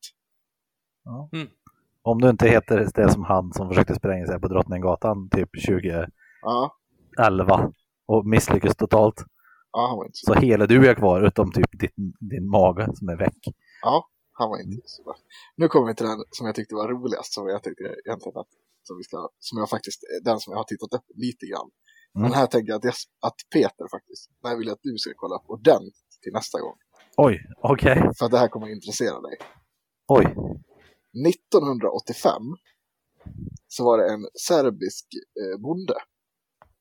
Speaker 3: Om du inte heter det som han som försökte spränga sig på Drottninggatan typ 2011
Speaker 2: Ja,
Speaker 3: och misslyckades totalt.
Speaker 2: ja inte så
Speaker 3: Så hela du är kvar utom typ din, din mage som är väck.
Speaker 2: Ja, han var inte så bra. Nu kommer vi till den som jag tyckte var roligast, som jag tyckte egentligen att som, vi ska, som jag faktiskt, den som jag har tittat upp lite grann.
Speaker 3: Mm.
Speaker 2: Men här tänker jag att, jag, att Peter faktiskt, den här vill jag att du ska kolla upp ordentligt till nästa gång.
Speaker 3: Oj, okej.
Speaker 2: För att det här kommer att intressera dig.
Speaker 3: Oj.
Speaker 2: 1985 så var det en serbisk eh, bonde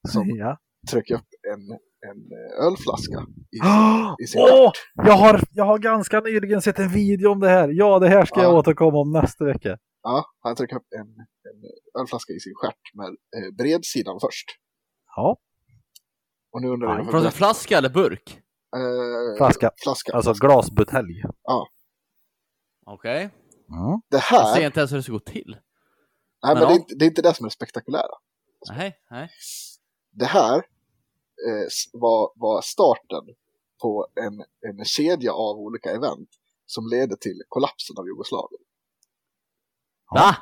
Speaker 2: som
Speaker 3: Ja.
Speaker 2: tryckte upp en, en eh, ölflaska i, i sin stjärt.
Speaker 3: Jag har, jag har ganska nyligen sett en video om det här. Ja, det här ska jag
Speaker 2: Ja.
Speaker 3: återkomma om nästa vecka.
Speaker 2: Ja, han tryckte upp en, en ölflaska i sin stjärt med eh, bredsidan först.
Speaker 3: Ja,
Speaker 2: Och nu undrar jag
Speaker 1: Pratar du flaska eller burk?
Speaker 2: eh,
Speaker 3: Flaska.
Speaker 2: flaska.
Speaker 3: alltså glasbutelj.
Speaker 1: Okej.
Speaker 3: Mm.
Speaker 2: Det
Speaker 1: Jag
Speaker 2: här,
Speaker 1: ser inte ens hur det ska gå till.
Speaker 2: nej, men
Speaker 1: Men
Speaker 2: det, är
Speaker 1: ja.
Speaker 2: inte, det är inte det som är det spektakulära.
Speaker 1: Nej, nej.
Speaker 2: Det här eh, s- var, var starten på en, en kedja av olika event som ledde till kollapsen av Jugoslavien.
Speaker 1: Va?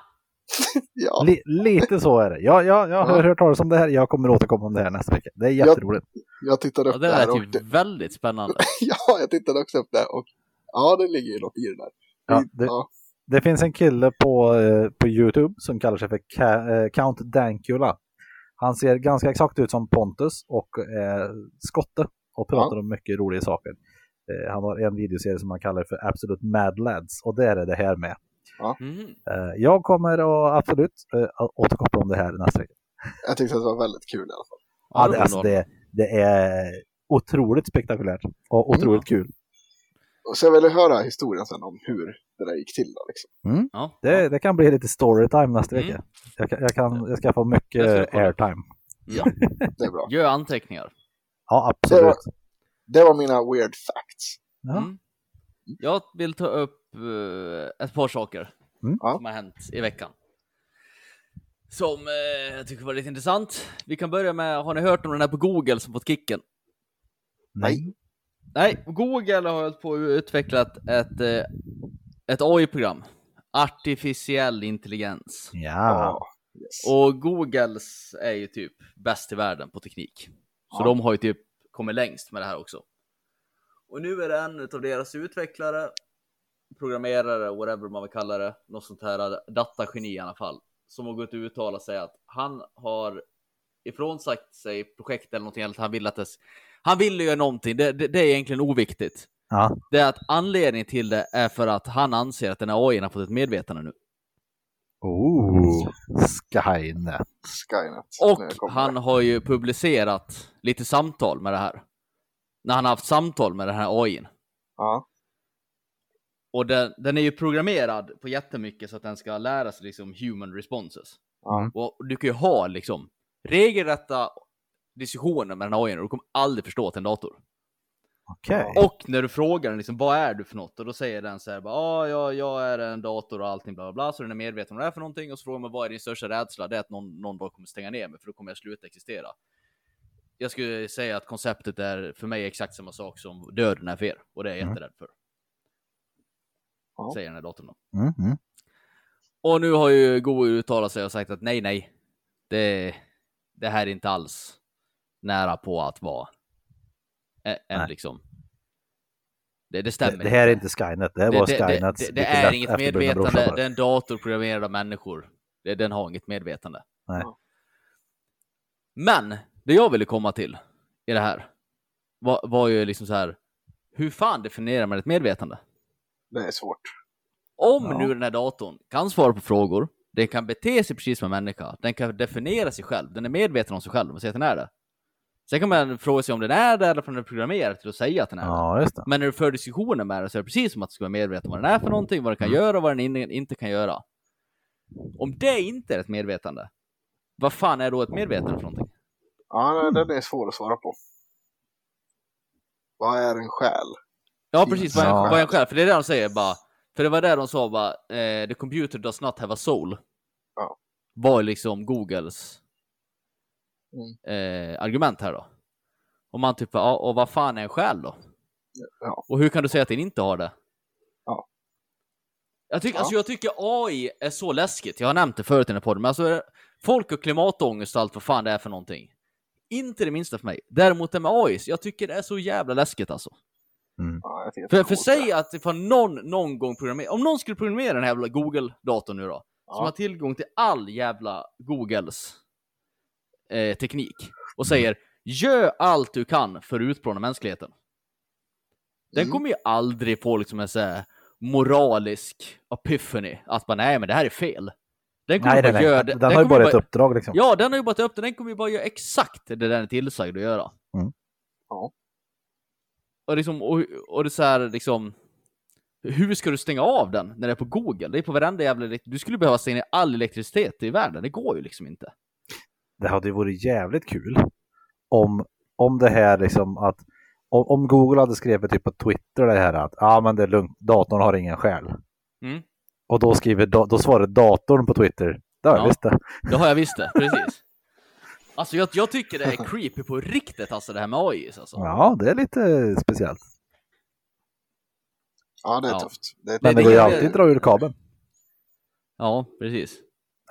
Speaker 2: Ja,
Speaker 3: Li, lite så är det. Jag, jag, jag har
Speaker 2: Ja.
Speaker 3: hört talas om det här. Jag kommer återkomma om det här nästa vecka. Det är jätteroligt.
Speaker 2: jag tittade upp
Speaker 1: Ja,
Speaker 2: det,
Speaker 1: det
Speaker 2: här
Speaker 1: ju
Speaker 2: det,
Speaker 1: väldigt spännande.
Speaker 2: ja, jag tittade också upp det och ja, det ligger ju något i det där.
Speaker 3: Ja, det-
Speaker 2: ja,
Speaker 3: Det finns en kille på, eh, på Youtube som kallar sig för Ka- eh, Count Dankula. Han ser ganska exakt ut som Pontus och eh, skotte och pratar om mycket roliga saker. Eh, han har en videoserie som han kallar för Absolute Mad Lads och där är det här med.
Speaker 1: Mhm.
Speaker 3: Eh, jag kommer att absolut eh, återkoppla om det här nästa vecka.
Speaker 2: jag tyckte att det var väldigt kul i alla fall.
Speaker 3: Ja,
Speaker 1: det
Speaker 3: alltså, det, det är otroligt spektakulärt och otroligt kul.
Speaker 2: Och så jag ville höra historien sen om hur det där gick till då, liksom.
Speaker 1: Ja.
Speaker 3: Det, det kan bli lite storytime nästa
Speaker 1: Mm.
Speaker 3: vecka. Jag, kan, jag, kan, jag ska få
Speaker 1: Jag
Speaker 3: mycket airtime.
Speaker 1: ja.
Speaker 2: Det är bra.
Speaker 1: Gör anteckningar.
Speaker 3: Ja,
Speaker 2: Det var,
Speaker 3: absolut.
Speaker 2: det var mina weird facts.
Speaker 3: Ja.
Speaker 1: Mm. Jag vill ta upp eh, ett par saker
Speaker 3: Mm.
Speaker 1: Som har hänt i veckan. Som eh, jag tycker var lite intressant. Vi kan börja med, har ni hört om den här på Google som fått kicken?
Speaker 3: Nej.
Speaker 1: Nej, Google har hållit på att utveckla ett, ett, eh, ett AI-program. Artificiell intelligens.
Speaker 3: Ja.
Speaker 2: Yes.
Speaker 1: Och Googles är ju typ bäst i världen på teknik. Så
Speaker 2: Ja.
Speaker 1: de har ju typ kommit längst med det här också. Och nu är det en av deras utvecklare, programmerare, whatever man vill kalla det, något sånt här datageni i alla fall, som har gått ut och uttalat sig att han har ifrånsagt sig projekt eller någonting, eller att han vill att det, han vill göra någonting, det, det, det är egentligen oviktigt.
Speaker 3: Ja.
Speaker 1: Det är att anledningen till det är för att han anser att den här AI har fått ett medvetande nu.
Speaker 3: Oh, Skynet.
Speaker 2: Skynet.
Speaker 1: Och han har ju publicerat lite samtal med det här. När han har haft samtal med den här AIn.
Speaker 2: Ja,
Speaker 1: Och den, den är ju programmerad på jättemycket så att den ska lära sig liksom human responses.
Speaker 2: ja,
Speaker 1: Och du kan ju ha liksom regelrätta diskussioner med den här AIn och du kommer aldrig förstå till en dator.
Speaker 3: Okej.
Speaker 1: Och när du frågar den liksom, vad är du för något? Och då säger den så här, bara, ah, ja, jag är en dator och allting bla bla bla. Så den är medveten om vad det är för någonting. Och så frågar man, vad är din största rädsla? Det är att någon, någon dag kommer stänga ner mig, för då kommer jag sluta existera. Jag skulle säga att konceptet är för mig exakt samma sak som döden är för er. Och det är jag
Speaker 3: Mm.
Speaker 1: jätterädd för.
Speaker 2: Ja.
Speaker 1: Säger den här datorn då.
Speaker 3: Mm, mm.
Speaker 1: Och nu har ju Google uttalat sig och sagt att nej, nej. Det, det här är inte alls nära på att vara
Speaker 3: Nej.
Speaker 1: liksom. Det, det
Speaker 3: Det,
Speaker 1: stämmer
Speaker 3: det här är
Speaker 1: inte.
Speaker 3: Skynet, det var
Speaker 1: det, det,
Speaker 3: Skynets
Speaker 1: det, det är inget medvetande, det är en dator programmerad av människor. Det, den har inget medvetande.
Speaker 3: Nej.
Speaker 1: Men, det jag ville komma till i det här var, var ju liksom så här. Hur fan definierar man ett medvetande?
Speaker 2: Det är svårt.
Speaker 1: Om
Speaker 3: Ja.
Speaker 1: nu den här datorn kan svara på frågor, den kan bete sig precis som en människa, den kan definiera sig själv, den är medveten om sig själv och säger att den är det. Sen kan man fråga sig om den är det eller om den är programmerad till att säga att den är det.
Speaker 3: Ja, just det.
Speaker 1: Men när du för diskussioner med den så är det precis som att du ska vara medveten om vad den är för någonting, vad den kan
Speaker 3: Mm.
Speaker 1: göra och vad den in- inte kan göra. Om det inte är ett medvetande, vad fan är då ett medvetande för någonting?
Speaker 2: Ja, den är svår att svara på. Vad är en själ?
Speaker 1: Ja, precis. Vad
Speaker 3: Ja.
Speaker 1: är en själ? För det är det de säger bara. För det var det de sa bara, eh, the computer does not have a soul.
Speaker 2: Ja.
Speaker 1: Var liksom Googles
Speaker 2: Mm.
Speaker 1: eh, argument här då. Och man typ, ja, och vad fan är en själ då?
Speaker 2: Ja.
Speaker 1: Och hur kan du säga att den inte har det?
Speaker 2: Ja.
Speaker 1: Jag, tycker,
Speaker 2: Ja.
Speaker 1: alltså, jag tycker AI är så läskigt. Jag har nämnt det förut i den här podden, men alltså, folk och klimatångest och allt vad fan det är för någonting. Inte det minsta för mig. Däremot det med AI, jag tycker det är så jävla läskigt alltså.
Speaker 2: Ja, tycker
Speaker 1: För, för säg att ifall någon någon gång programmerar, om någon skulle programmera den här jävla Google-datorn nu då, som har tillgång till all jävla Googles eh, teknik och säger gör allt du kan för att utplåna mänskligheten. Den
Speaker 2: Mm.
Speaker 1: kommer ju aldrig få liksom en så här moralisk epiphany, att bara nej men det här är fel. Den kommer
Speaker 3: Nej,
Speaker 1: bara
Speaker 3: nej,
Speaker 1: göra
Speaker 3: nej.
Speaker 1: det-
Speaker 3: Den har ju bara ett uppdrag liksom.
Speaker 1: Ja, den har ju bara upp det. Den kommer ju bara göra exakt det den är tillsagd att göra.
Speaker 3: Mm.
Speaker 2: Ja.
Speaker 1: Och liksom, och, och det är så här liksom. Hur ska du stänga av den när det är på Google? Det är på varenda jävla... Du skulle behöva stänga all elektricitet i världen. Det går ju liksom inte.
Speaker 3: Det hade ju varit jävligt kul om, om det här liksom att om, om Google hade skrivit typ på Twitter det här att ja ah, men det är lugnt, datorn har ingen själ.
Speaker 1: Mm.
Speaker 3: Och då skriver da- då svarar datorn på Twitter. Det har jag
Speaker 1: Ja.
Speaker 3: visst det.
Speaker 1: Det har jag visst det, precis. Alltså jag, jag tycker det är creepy på riktigt alltså det här med AI alltså.
Speaker 3: Ja, det är lite speciellt.
Speaker 2: Ja, det är
Speaker 1: Ja.
Speaker 2: tufft. Det är
Speaker 3: Men
Speaker 1: Det-
Speaker 3: det, går ju
Speaker 1: det-
Speaker 3: alltid att dra ur kabeln.
Speaker 1: Ja, precis.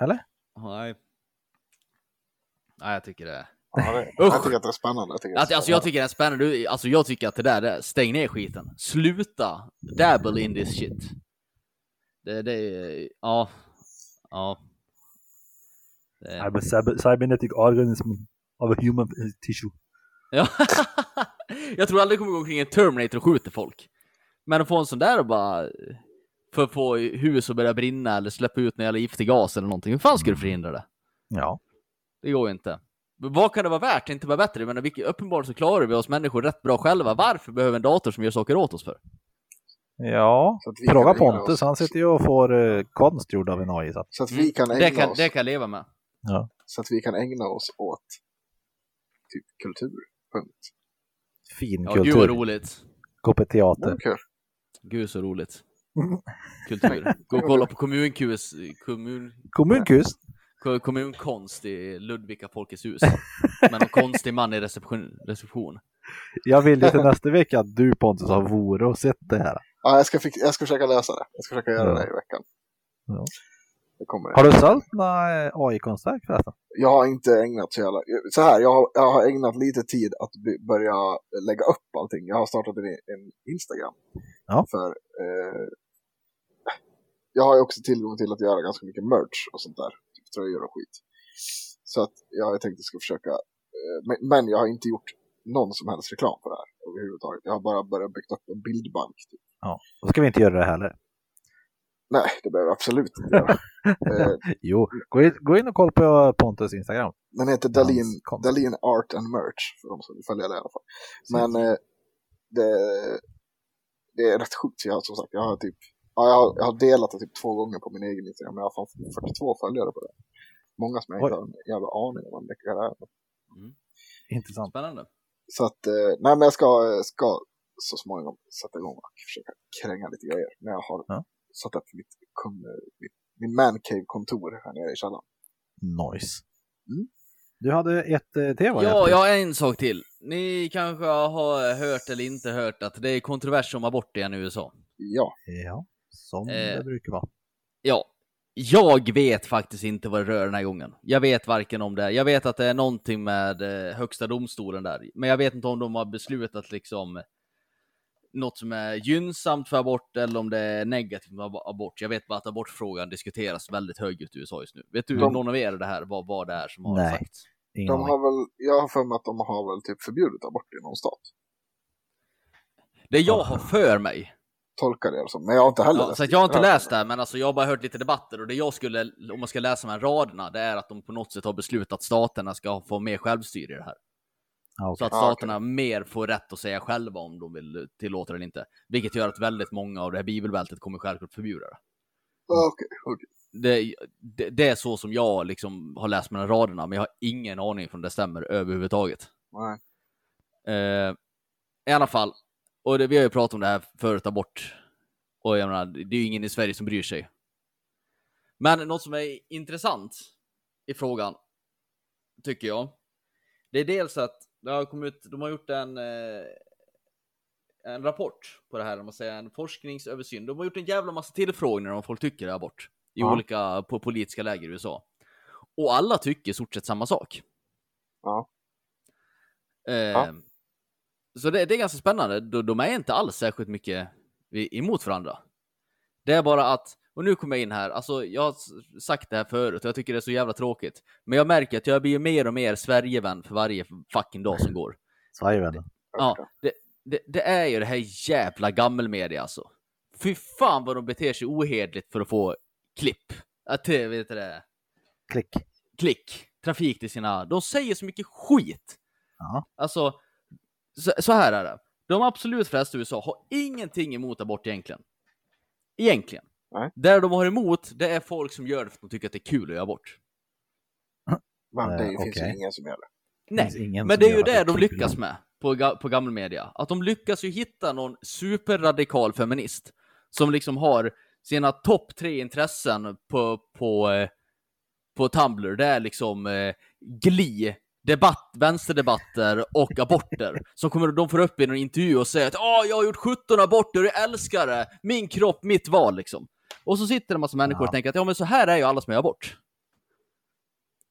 Speaker 3: Eller?
Speaker 1: Nej. Nej, jag tycker det.
Speaker 2: Ja, det,
Speaker 1: Usch.
Speaker 2: jag tycker att det är spännande. Jag tycker det
Speaker 1: Alltså,
Speaker 2: är
Speaker 1: alltså jag
Speaker 2: spännande.
Speaker 1: tycker det är spännande. Alltså jag tycker att det där är, stäng ner skiten. Sluta dabble in this shit. Det, det är, ja. Ja. Det,
Speaker 3: I'm a cyber- cybernetic organism of a human tissue.
Speaker 1: ja. jag tror aldrig det kommer gå omkring en Terminator och skjuter folk. Men att få en sån där och bara för att få hus att börja brinna eller släppa ut någon jävla giftig gas eller någonting. Hur fan ska du förhindra det?
Speaker 3: Ja.
Speaker 1: Det går ju inte. Vad kan det vara värt? Inte vara bättre? Men uppenbarligen så klarar vi oss människor rätt bra själva. Varför behöver en dator som gör saker åt oss för?
Speaker 3: Ja, fråga Pontus. Han sitter ju och får eh, konst gjord av en AI. Så.
Speaker 2: Så att vi kan
Speaker 1: Mm. Det
Speaker 2: ägna
Speaker 1: kan,
Speaker 2: oss,
Speaker 1: det kan jag leva med.
Speaker 2: Så att vi kan ägna oss åt typ kultur. Punkt.
Speaker 3: Fin
Speaker 1: Ja, gud vad
Speaker 3: kultur.
Speaker 1: roligt.
Speaker 3: Gå på teater.
Speaker 2: är kul.
Speaker 1: Gud så roligt. Kultur. Gå och kolla på kommunkus, kommun,
Speaker 3: Kommunkus.
Speaker 1: ko- kommunkonst i Ludvika Folkets hus. Med någon konstig man i reception. reception.
Speaker 3: Jag vill ju till nästa vecka att du Pontus har vore och sett det här.
Speaker 2: Ja, jag, ska jag ska försöka lösa det. Jag ska försöka göra
Speaker 3: Ja.
Speaker 2: det i veckan.
Speaker 3: Ja. Har du sålt några eh, AI-konstverk förresten?
Speaker 2: Jag har inte ägnat så jävla... Så här, jag har, jag har ägnat lite tid att börja lägga upp allting. Jag har startat en, en Instagram.
Speaker 3: Ja.
Speaker 2: För eh, jag har ju också tillgång till att göra ganska mycket merch och sånt där. Typ tröjor och skit. Så att jag har tänkt att jag ska försöka. Eh, men, men jag har inte gjort någon som helst reklam för det här överhuvudtaget. Jag har bara börjat bygga upp en bildbank. Typ.
Speaker 3: Då ska vi inte göra det heller.
Speaker 2: Nej, det behöver jag absolut inte göra. eh,
Speaker 3: Jo, gå in, gå in och kolla på Pontus Instagram.
Speaker 2: Den heter Dalin. Dalin Art and Merch, för de som vill följa det i alla fall. Men eh, det, det är rätt sjukt, jag har som sagt, jag har typ, ja, jag, har, jag har delat det typ två gånger på min egen Instagram, men jag har fan 42 följare på det. Många som jag inte har en jävla aning om vad det är.
Speaker 3: Intressant.
Speaker 1: Spännande.
Speaker 2: Så att, eh, nej men jag ska, ska så småningom sätta igång och försöka kränga lite grejer. När jag har
Speaker 3: Ja.
Speaker 2: Satt upp mitt, mitt, min mancave-kontor här nere i källaren.
Speaker 3: Nice.
Speaker 2: Mm.
Speaker 3: Du hade ett eh, tema?
Speaker 1: Ja,
Speaker 3: Jesper.
Speaker 1: jag har en sak till. Ni kanske har hört eller inte hört att det är kontrovers om abort igen i USA.
Speaker 2: Ja,
Speaker 3: Ja, som
Speaker 1: Eh.
Speaker 3: det brukar vara.
Speaker 1: Ja, jag vet faktiskt inte vad det rör den här gången. Jag vet varken om det. Jag vet att det är någonting med eh, högsta domstolen där, men jag vet inte om de har beslutat liksom något som är gynnsamt för abort eller om det är negativt med ab- abort. Jag vet bara att abortfrågan diskuteras väldigt högljutt i USA just nu. Vet du
Speaker 2: De-
Speaker 1: någon av er det här vad, vad det är som har
Speaker 3: Nej.
Speaker 1: sagts?
Speaker 2: De har väl, jag har för mig att de har väl typ förbjudit abort i någon stat.
Speaker 1: Det jag har för mig
Speaker 2: Tolkar det som. Men jag har inte heller
Speaker 1: Ja,
Speaker 2: läst
Speaker 1: så att jag har inte
Speaker 2: det.
Speaker 1: läst det, här, men alltså jag har bara hört lite debatter och det jag skulle, om man ska läsa de här raderna, det är att de på något sätt har beslutat att staterna ska få mer självstyre i det här.
Speaker 3: Ja,
Speaker 1: Så att staterna mer får rätt att säga själva om de vill tillåta det eller inte. Vilket gör att väldigt många av det här bibelbältet kommer självklart förbjuda det.
Speaker 2: Okej, okej.
Speaker 1: Det, det. det är så som jag liksom har läst mellan raderna, men jag har ingen aning om det stämmer överhuvudtaget.
Speaker 2: Nej.
Speaker 1: Eh, I alla fall, och det, vi har ju pratat om det här förut, abort. Och jag menar, det är ju ingen i Sverige som bryr sig. Men något som är intressant i frågan, tycker jag, det är dels att det har kommit, de har gjort en, eh, en rapport på det här, om man säger en forskningsöversyn. De har gjort en jävla massa tillfrågningar om vad folk tycker är abort i
Speaker 3: Ja.
Speaker 1: olika på politiska läger i USA. Och alla tycker i stort sett samma sak.
Speaker 2: Ja.
Speaker 1: Eh,
Speaker 2: Ja.
Speaker 1: Så det, det är ganska spännande. De, de är inte alls särskilt mycket emot varandra. Det är bara att Och nu kommer jag in här, alltså jag har sagt det här förut och jag tycker det är så jävla tråkigt. Men jag märker att jag blir mer och mer Sverigevän för varje fucking dag som går.
Speaker 3: Sverigevännen.
Speaker 1: Ja, det, det, det är ju det här jävla gammelmedia alltså. Fy fan vad de beter sig ohederligt för att få klipp. Att det, vet du det,
Speaker 3: Klick.
Speaker 1: klick, trafik till sina... De säger så mycket skit.
Speaker 3: Ja.
Speaker 1: Alltså, så, så här är det. De absolut flesta i USA har ingenting emot abort egentligen. Egentligen.
Speaker 2: Nej.
Speaker 1: Där de har emot, det är folk som gör det för att de tycker att det är kul att göra abort.
Speaker 2: Men det
Speaker 3: Eh,
Speaker 2: finns ju ingen som gör det.
Speaker 1: Nej, men det är ju
Speaker 3: det
Speaker 1: det de lyckas med på, ga- på gammelmedia. Att de lyckas ju hitta någon superradikal feminist som liksom har sina topp tre intressen på, på, eh, på Tumblr. Det är liksom eh, Gli, debatt, vänsterdebatter och aborter. Som kommer, de får upp i någon intervju och säger att ah, jag har gjort 17 aborter och jag älskar det. Min kropp, mitt val liksom. Och så sitter en massa människor och tänker att ja men så här är ju alla som gör abort.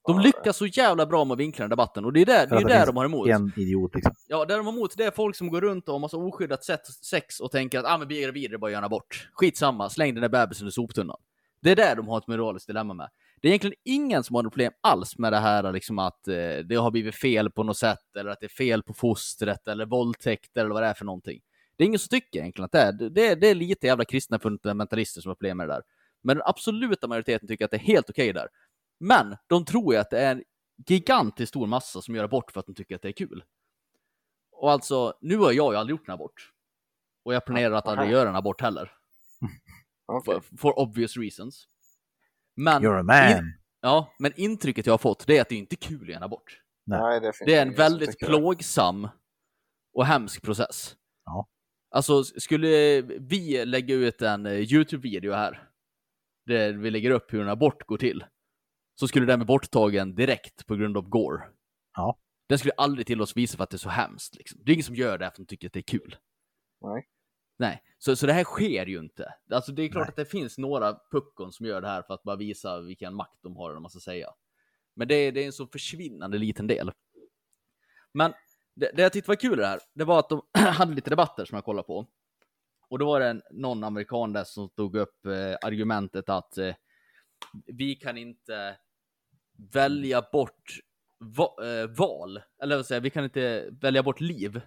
Speaker 1: De lyckas så jävla bra med att vinkla den debatten och det är där, det är där de har emot.
Speaker 3: En idiot liksom.
Speaker 1: Ja, det de har emot det är folk som går runt och har massa oskyddat sex och tänker att ah, men gravid är det bara att göra en abort. Skitsamma, släng den där bebisen i soptunnan. Det är där de har ett moraliskt dilemma med. Det är egentligen ingen som har något problem alls med det här liksom att eh, det har blivit fel på något sätt eller att det är fel på fostret eller våldtäkt eller vad det är för någonting. Det är ingen som tycker egentligen att det är. Det, det är lite jävla kristna fundamentalister som har problem med det där. Men den absoluta majoriteten tycker att det är helt okej där. Men de tror ju att det är en gigantiskt stor massa som gör abort för att de tycker att det är kul. Och alltså, nu har jag ju aldrig gjort en abort. Och jag planerar att aldrig
Speaker 2: Aha.
Speaker 1: göra en abort heller.
Speaker 2: Okej.
Speaker 1: For, for obvious reasons. Men,
Speaker 3: You're a man.
Speaker 1: In, ja, men intrycket jag har fått det är att det inte är kul göra en abort.
Speaker 3: Nej.
Speaker 2: Det, finns
Speaker 1: Det är en väldigt plågsam och hemsk process.
Speaker 3: Ja.
Speaker 1: Alltså, skulle vi lägga ut en eh, YouTube-video här, där vi lägger upp hur en abort går till, så skulle den bli borttagen direkt på grund av gore.
Speaker 3: Ja.
Speaker 1: Den skulle aldrig till oss visa för att det är så hemskt. Liksom. Det är ingen som gör det för att de tycker att det är kul.
Speaker 2: Nej.
Speaker 1: Nej, så, så det här sker ju inte. Alltså det är klart
Speaker 3: Nej.
Speaker 1: att det finns några puckon som gör det här för att bara visa vilken makt de har, eller man ska säga. Men det är, det är en så försvinnande liten del. Men det, det jag tyckte var kul i det här, det var att de hade lite debatter som jag kollade på. Och då var det en, någon amerikan där som tog upp eh, argumentet att eh, vi kan inte välja bort va, eh, val, eller vad säger jag, vi kan inte välja bort liv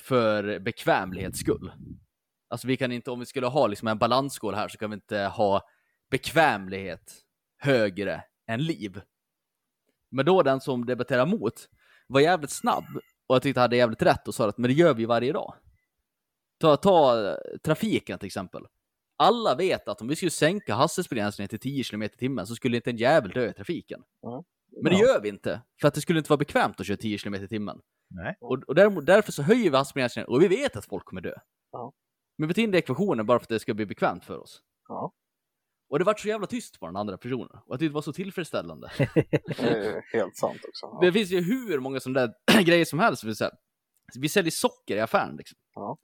Speaker 1: för bekvämlighets skull. Alltså vi kan inte, om vi skulle ha liksom en balansskål här så kan vi inte ha bekvämlighet högre än liv. Men då den som debatterar mot var jävligt snabb och jag tyckte hade jävligt rätt och sa att men det gör vi varje dag. Ta, ta eh, trafiken till exempel. Alla vet att om vi skulle sänka hastighetsbegränsningen till 10 km i timmen så skulle inte en jävel dö i trafiken. Men det gör vi inte, för att det skulle inte vara bekvämt att köra 10 km i timmen.
Speaker 3: Nej.
Speaker 1: Och, och däremot, därför så höjer vi hastighetsbegränsningen och vi vet att folk kommer dö.
Speaker 2: Ja.
Speaker 1: Men vi tar in det i ekvationen bara för att det ska bli bekvämt för oss.
Speaker 2: Ja.
Speaker 1: Och det vart så jävla tyst på den andra personen. Och jag tyckte det var så tillfredsställande.
Speaker 2: Det är helt sant också. Ja.
Speaker 1: Det finns ju hur många sådana där grejer som helst. Vi, säga. vi säljer socker i affären liksom.
Speaker 2: Ja.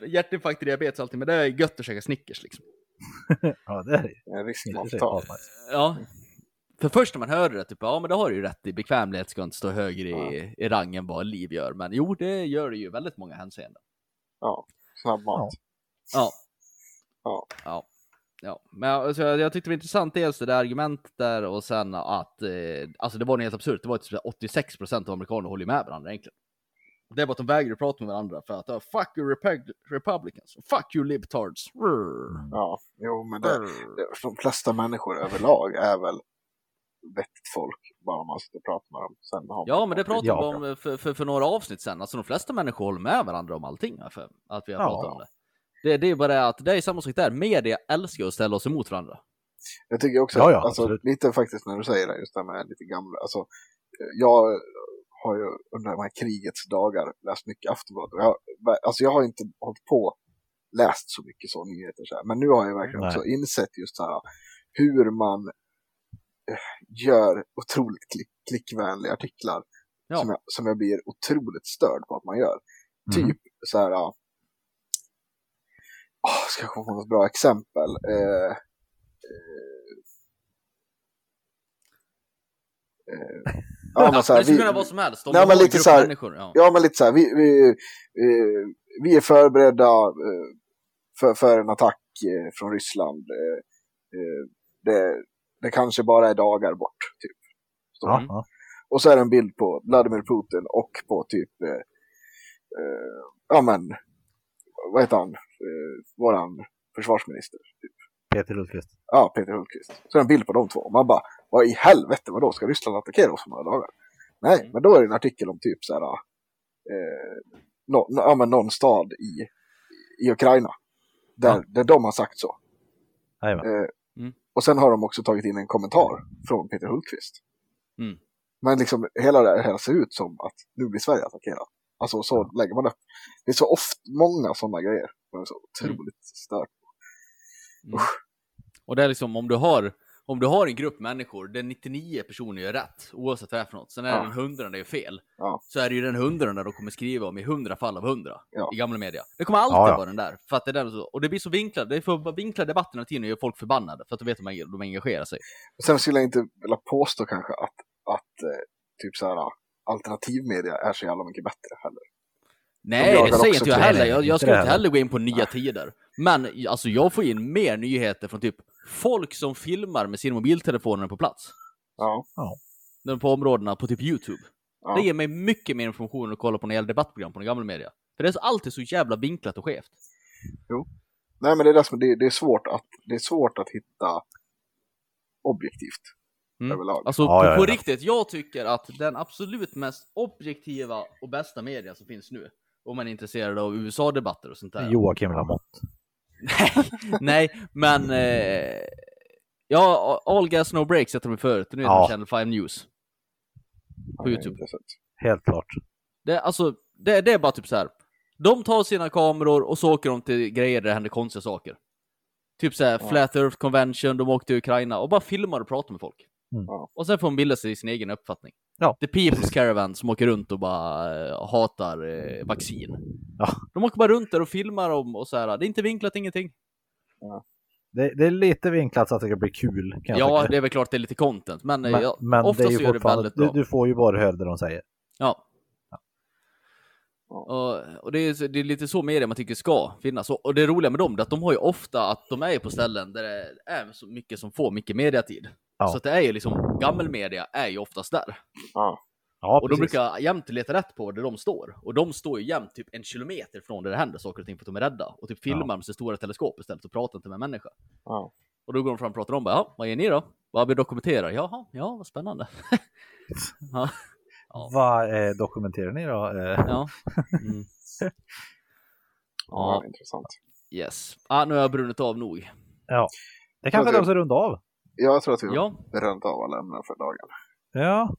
Speaker 1: Hjärtinfarkt, diabetes och allting, men det är gött att käka Snickers liksom.
Speaker 3: Ja, det är det.
Speaker 2: En risk man
Speaker 3: är
Speaker 2: får ta.
Speaker 3: asnice.
Speaker 1: Ja. För först när man hörde det, typ, ja men det har du ju rätt i, bekvämlighet ska inte stå högre i, i rang än vad liv gör. Men jo, det gör det ju väldigt många hänseenden.
Speaker 2: Ja, snabb mat.
Speaker 1: Ja.
Speaker 2: Ja.
Speaker 1: Ja. Ja, men alltså, jag, tyckte det var intressant dels det där argumentet där och sen att, eh, alltså det var helt absurt, det var typ 86% av amerikaner håller med varandra egentligen. Det var att de vägrade prata med varandra för att uh, fuck you Repub- republicans, fuck you libtards. Rrr.
Speaker 2: Ja, jo men det, det, de flesta människor överlag är väl vettigt folk, bara man sitter och pratar med dem. Sen har
Speaker 1: Ja, men det pratade
Speaker 3: Ja.
Speaker 1: vi om för, för, för några avsnitt sen. Alltså de flesta människor håller med varandra om allting. För att vi har
Speaker 3: Ja.
Speaker 1: pratat om det. Det. Det är bara det att det är samma sak där. Media älskar att ställa oss emot varandra.
Speaker 2: Jag tycker också,
Speaker 3: Ja, ja,
Speaker 2: alltså,
Speaker 3: absolut.
Speaker 2: lite faktiskt när du säger det, just det här med lite gamla, alltså, eh, jag har ju under de här krigets dagar läst mycket Aftonbladet. Jag, alltså jag har inte hållit på läst så mycket så nyheter så här, men nu har jag verkligen
Speaker 3: Nej.
Speaker 2: också insett just så här hur man eh, gör otroligt klick, klickvänliga artiklar
Speaker 1: Ja.
Speaker 2: som, jag, som jag blir otroligt störd på att man gör.
Speaker 3: Mhm.
Speaker 2: Typ så här, åh, ska jag komma på något bra exempel? Eh, eh, ja, men så här,
Speaker 1: det skulle
Speaker 2: vi,
Speaker 1: kunna vara som helst.
Speaker 2: Nej, men lite så här-
Speaker 1: ja.
Speaker 2: ja, men lite så här, vi, vi, eh, vi är förberedda eh, för, för en attack eh, från Ryssland. Eh, eh, det, det kanske bara är dagar bort, typ.
Speaker 3: Ja, ja.
Speaker 2: Och så är det en bild på Vladimir Putin och på typ, eh, eh, ja men, vad heter han, eh, våran försvarsminister. Typ.
Speaker 3: Peter Hultqvist.
Speaker 2: Ja, Peter Hultqvist. Så är en bild på de två. Och man bara, vad i helvete, vadå, ska Ryssland attackera oss om några dagar? Nej,
Speaker 1: Mm.
Speaker 2: men då är det en artikel om typ så här, eh, nå- ja, men någon stad i, i Ukraina. Där,
Speaker 3: Ja.
Speaker 2: där de har sagt så. Eh,
Speaker 1: Mm.
Speaker 2: Och sen har de också tagit in en kommentar från Peter Hultqvist.
Speaker 1: Mm.
Speaker 2: Men liksom hela det här ser ut som att nu blir Sverige attackerat. Alltså så lägger man upp. Det är så ofta, många sådana grejer. Det är så otroligt stört.
Speaker 1: Mm. Och det är liksom om du har om du har en grupp människor där 99 personer gör rätt, oavsett vad det är för något, sen är det
Speaker 2: Ja.
Speaker 1: den hundrade är fel,
Speaker 2: Ja.
Speaker 1: så är det ju den hundrade de kommer skriva om i hundra fall av hundra
Speaker 2: Ja.
Speaker 1: i gamla media. Det kommer alltid
Speaker 3: Ja, ja.
Speaker 1: vara den där, för att det är den så, och det blir så vinklat, det får bara vinkla debatten hela tiden och gör folk förbannade, för att de vet att de, de engagerar sig.
Speaker 2: Sen skulle jag inte vilja påstå kanske att, att eh, typ så här alternativmedia är så jävla mycket bättre heller.
Speaker 1: Nej, det säger inte jag heller. Jag, jag
Speaker 3: det
Speaker 1: inte
Speaker 3: heller.
Speaker 1: gå in på nya tider. Men alltså, jag får in mer nyheter från typ folk som filmar med sina mobiltelefoner på plats.
Speaker 2: Ja.
Speaker 1: De på områdena på typ YouTube.
Speaker 2: Ja.
Speaker 1: Det ger mig mycket mer information än att kolla på några debattprogram på den gamla media. För det är alltid så jävla vinklat och skevt.
Speaker 2: Nej men det är, det, som, det, det, är svårt att, det är svårt att hitta objektivt
Speaker 1: Mm.
Speaker 2: överlag.
Speaker 1: Alltså
Speaker 3: Ja,
Speaker 1: på,
Speaker 3: ja,
Speaker 1: på
Speaker 3: ja.
Speaker 1: riktigt, jag tycker att den absolut mest objektiva och bästa media som finns nu, om man är intresserad av USA-debatter och sånt där.
Speaker 3: Joakim Lamotte.
Speaker 1: Nej, men eh, ja, All Gas No Breaks heter de förut. Nu heter
Speaker 3: Ja.
Speaker 1: Channel 5 News.
Speaker 2: Ja,
Speaker 1: på
Speaker 2: är
Speaker 1: YouTube.
Speaker 3: Helt klart.
Speaker 1: Det, är alltså, det, det är bara typ så här. De tar sina kameror och så åker de till grejer där det händer konstiga saker. Typ så här,
Speaker 2: Ja.
Speaker 1: Flat Earth Convention, de åkte till Ukraina och bara filmar och pratar med folk.
Speaker 3: Mm.
Speaker 2: Ja.
Speaker 1: Och sen får de bilda sig sin egen uppfattning.
Speaker 3: Ja.
Speaker 1: The People's Caravan som åker runt och bara eh, hatar eh, vaccin.
Speaker 3: Ja.
Speaker 1: De åker bara runt där och filmar om och så här. Det är inte vinklat, ingenting.
Speaker 3: Det, det är lite vinklat så att det ska bli kul. Kan jag
Speaker 1: Ja,
Speaker 3: tycka.
Speaker 1: det är väl klart det är lite content, men,
Speaker 3: men,
Speaker 1: ja,
Speaker 3: men det
Speaker 1: oftast
Speaker 3: är ju
Speaker 1: gör det väldigt
Speaker 3: du,
Speaker 1: bra.
Speaker 3: du får ju bara höra det de säger.
Speaker 1: Ja.
Speaker 2: Ja.
Speaker 1: Och, och det, är, det är lite så media man tycker ska finnas. Och, och det roliga med dem är att de har ju ofta att de är på ställen där det är så mycket som får mycket mediatid.
Speaker 3: Ja.
Speaker 1: Så att det är ju liksom, gammelmedia är ju oftast där.
Speaker 2: Ja.
Speaker 3: Ja,
Speaker 1: och de
Speaker 3: precis.
Speaker 1: brukar jämt leta rätt på där de står. Och de står ju jämt typ en kilometer från där det händer saker och ting för att de är rädda. Och typ filmar med sitt stora teleskop istället och pratar inte med människa.
Speaker 2: Ja.
Speaker 1: Och då går de fram och pratar om, bara, ja, vad är ni då? Vad vi dokumenterar? Jaha, ja, vad spännande. ja. Ja.
Speaker 3: Vad eh, dokumenterar ni då? Eh,
Speaker 1: Ja. Mm.
Speaker 2: Ja,
Speaker 1: Ja,
Speaker 2: intressant.
Speaker 1: yes. Ah, nu har jag brunnit av nog.
Speaker 3: det kanske är
Speaker 2: det-
Speaker 3: dags att runda av.
Speaker 2: Jag tror att vi har
Speaker 1: Ja,
Speaker 2: bränt av alla ämnen för dagen.
Speaker 3: Ja,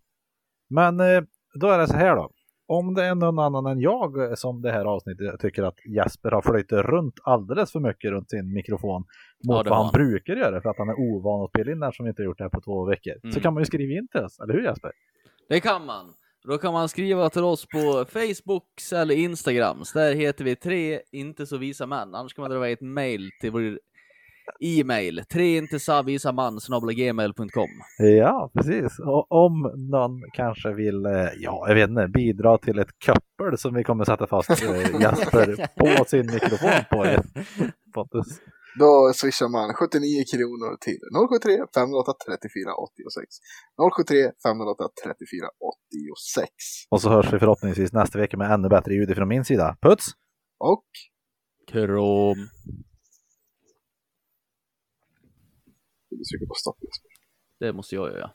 Speaker 3: men eh, då är det så här då. Om det är någon annan än jag eh, som det här avsnittet tycker att Jesper har flöjt runt alldeles för mycket runt sin mikrofon
Speaker 1: Ja,
Speaker 3: mot
Speaker 1: det
Speaker 3: vad
Speaker 1: har
Speaker 3: han
Speaker 1: han.
Speaker 3: brukar göra för att han är ovan att spela in där som inte har gjort det här på två veckor. Så
Speaker 1: Mm.
Speaker 3: kan man ju skriva in till oss, eller hur Jesper?
Speaker 1: det kan man. Då kan man skriva till oss på Facebook eller Instagram. Så där heter vi tre inte så visa män. Annars kan man dra iväg ett mail till vår e-mail. Tre inte så visa man gmail.com.
Speaker 3: Ja, precis. Och om någon kanske vill, eh, ja, jag vet inte, bidra till ett köppel som vi kommer sätta fast eh, Jesper på sin mikrofon på. Pontus.
Speaker 2: Då swishar man 79 kronor till 073 508 34 86. 073 508 34 86.
Speaker 3: Och så hörs vi förhoppningsvis nästa vecka med ännu bättre ljud från min sida. Puts!
Speaker 2: Och
Speaker 1: Krom.
Speaker 2: Du trycker på stopp.
Speaker 1: Det måste jag göra.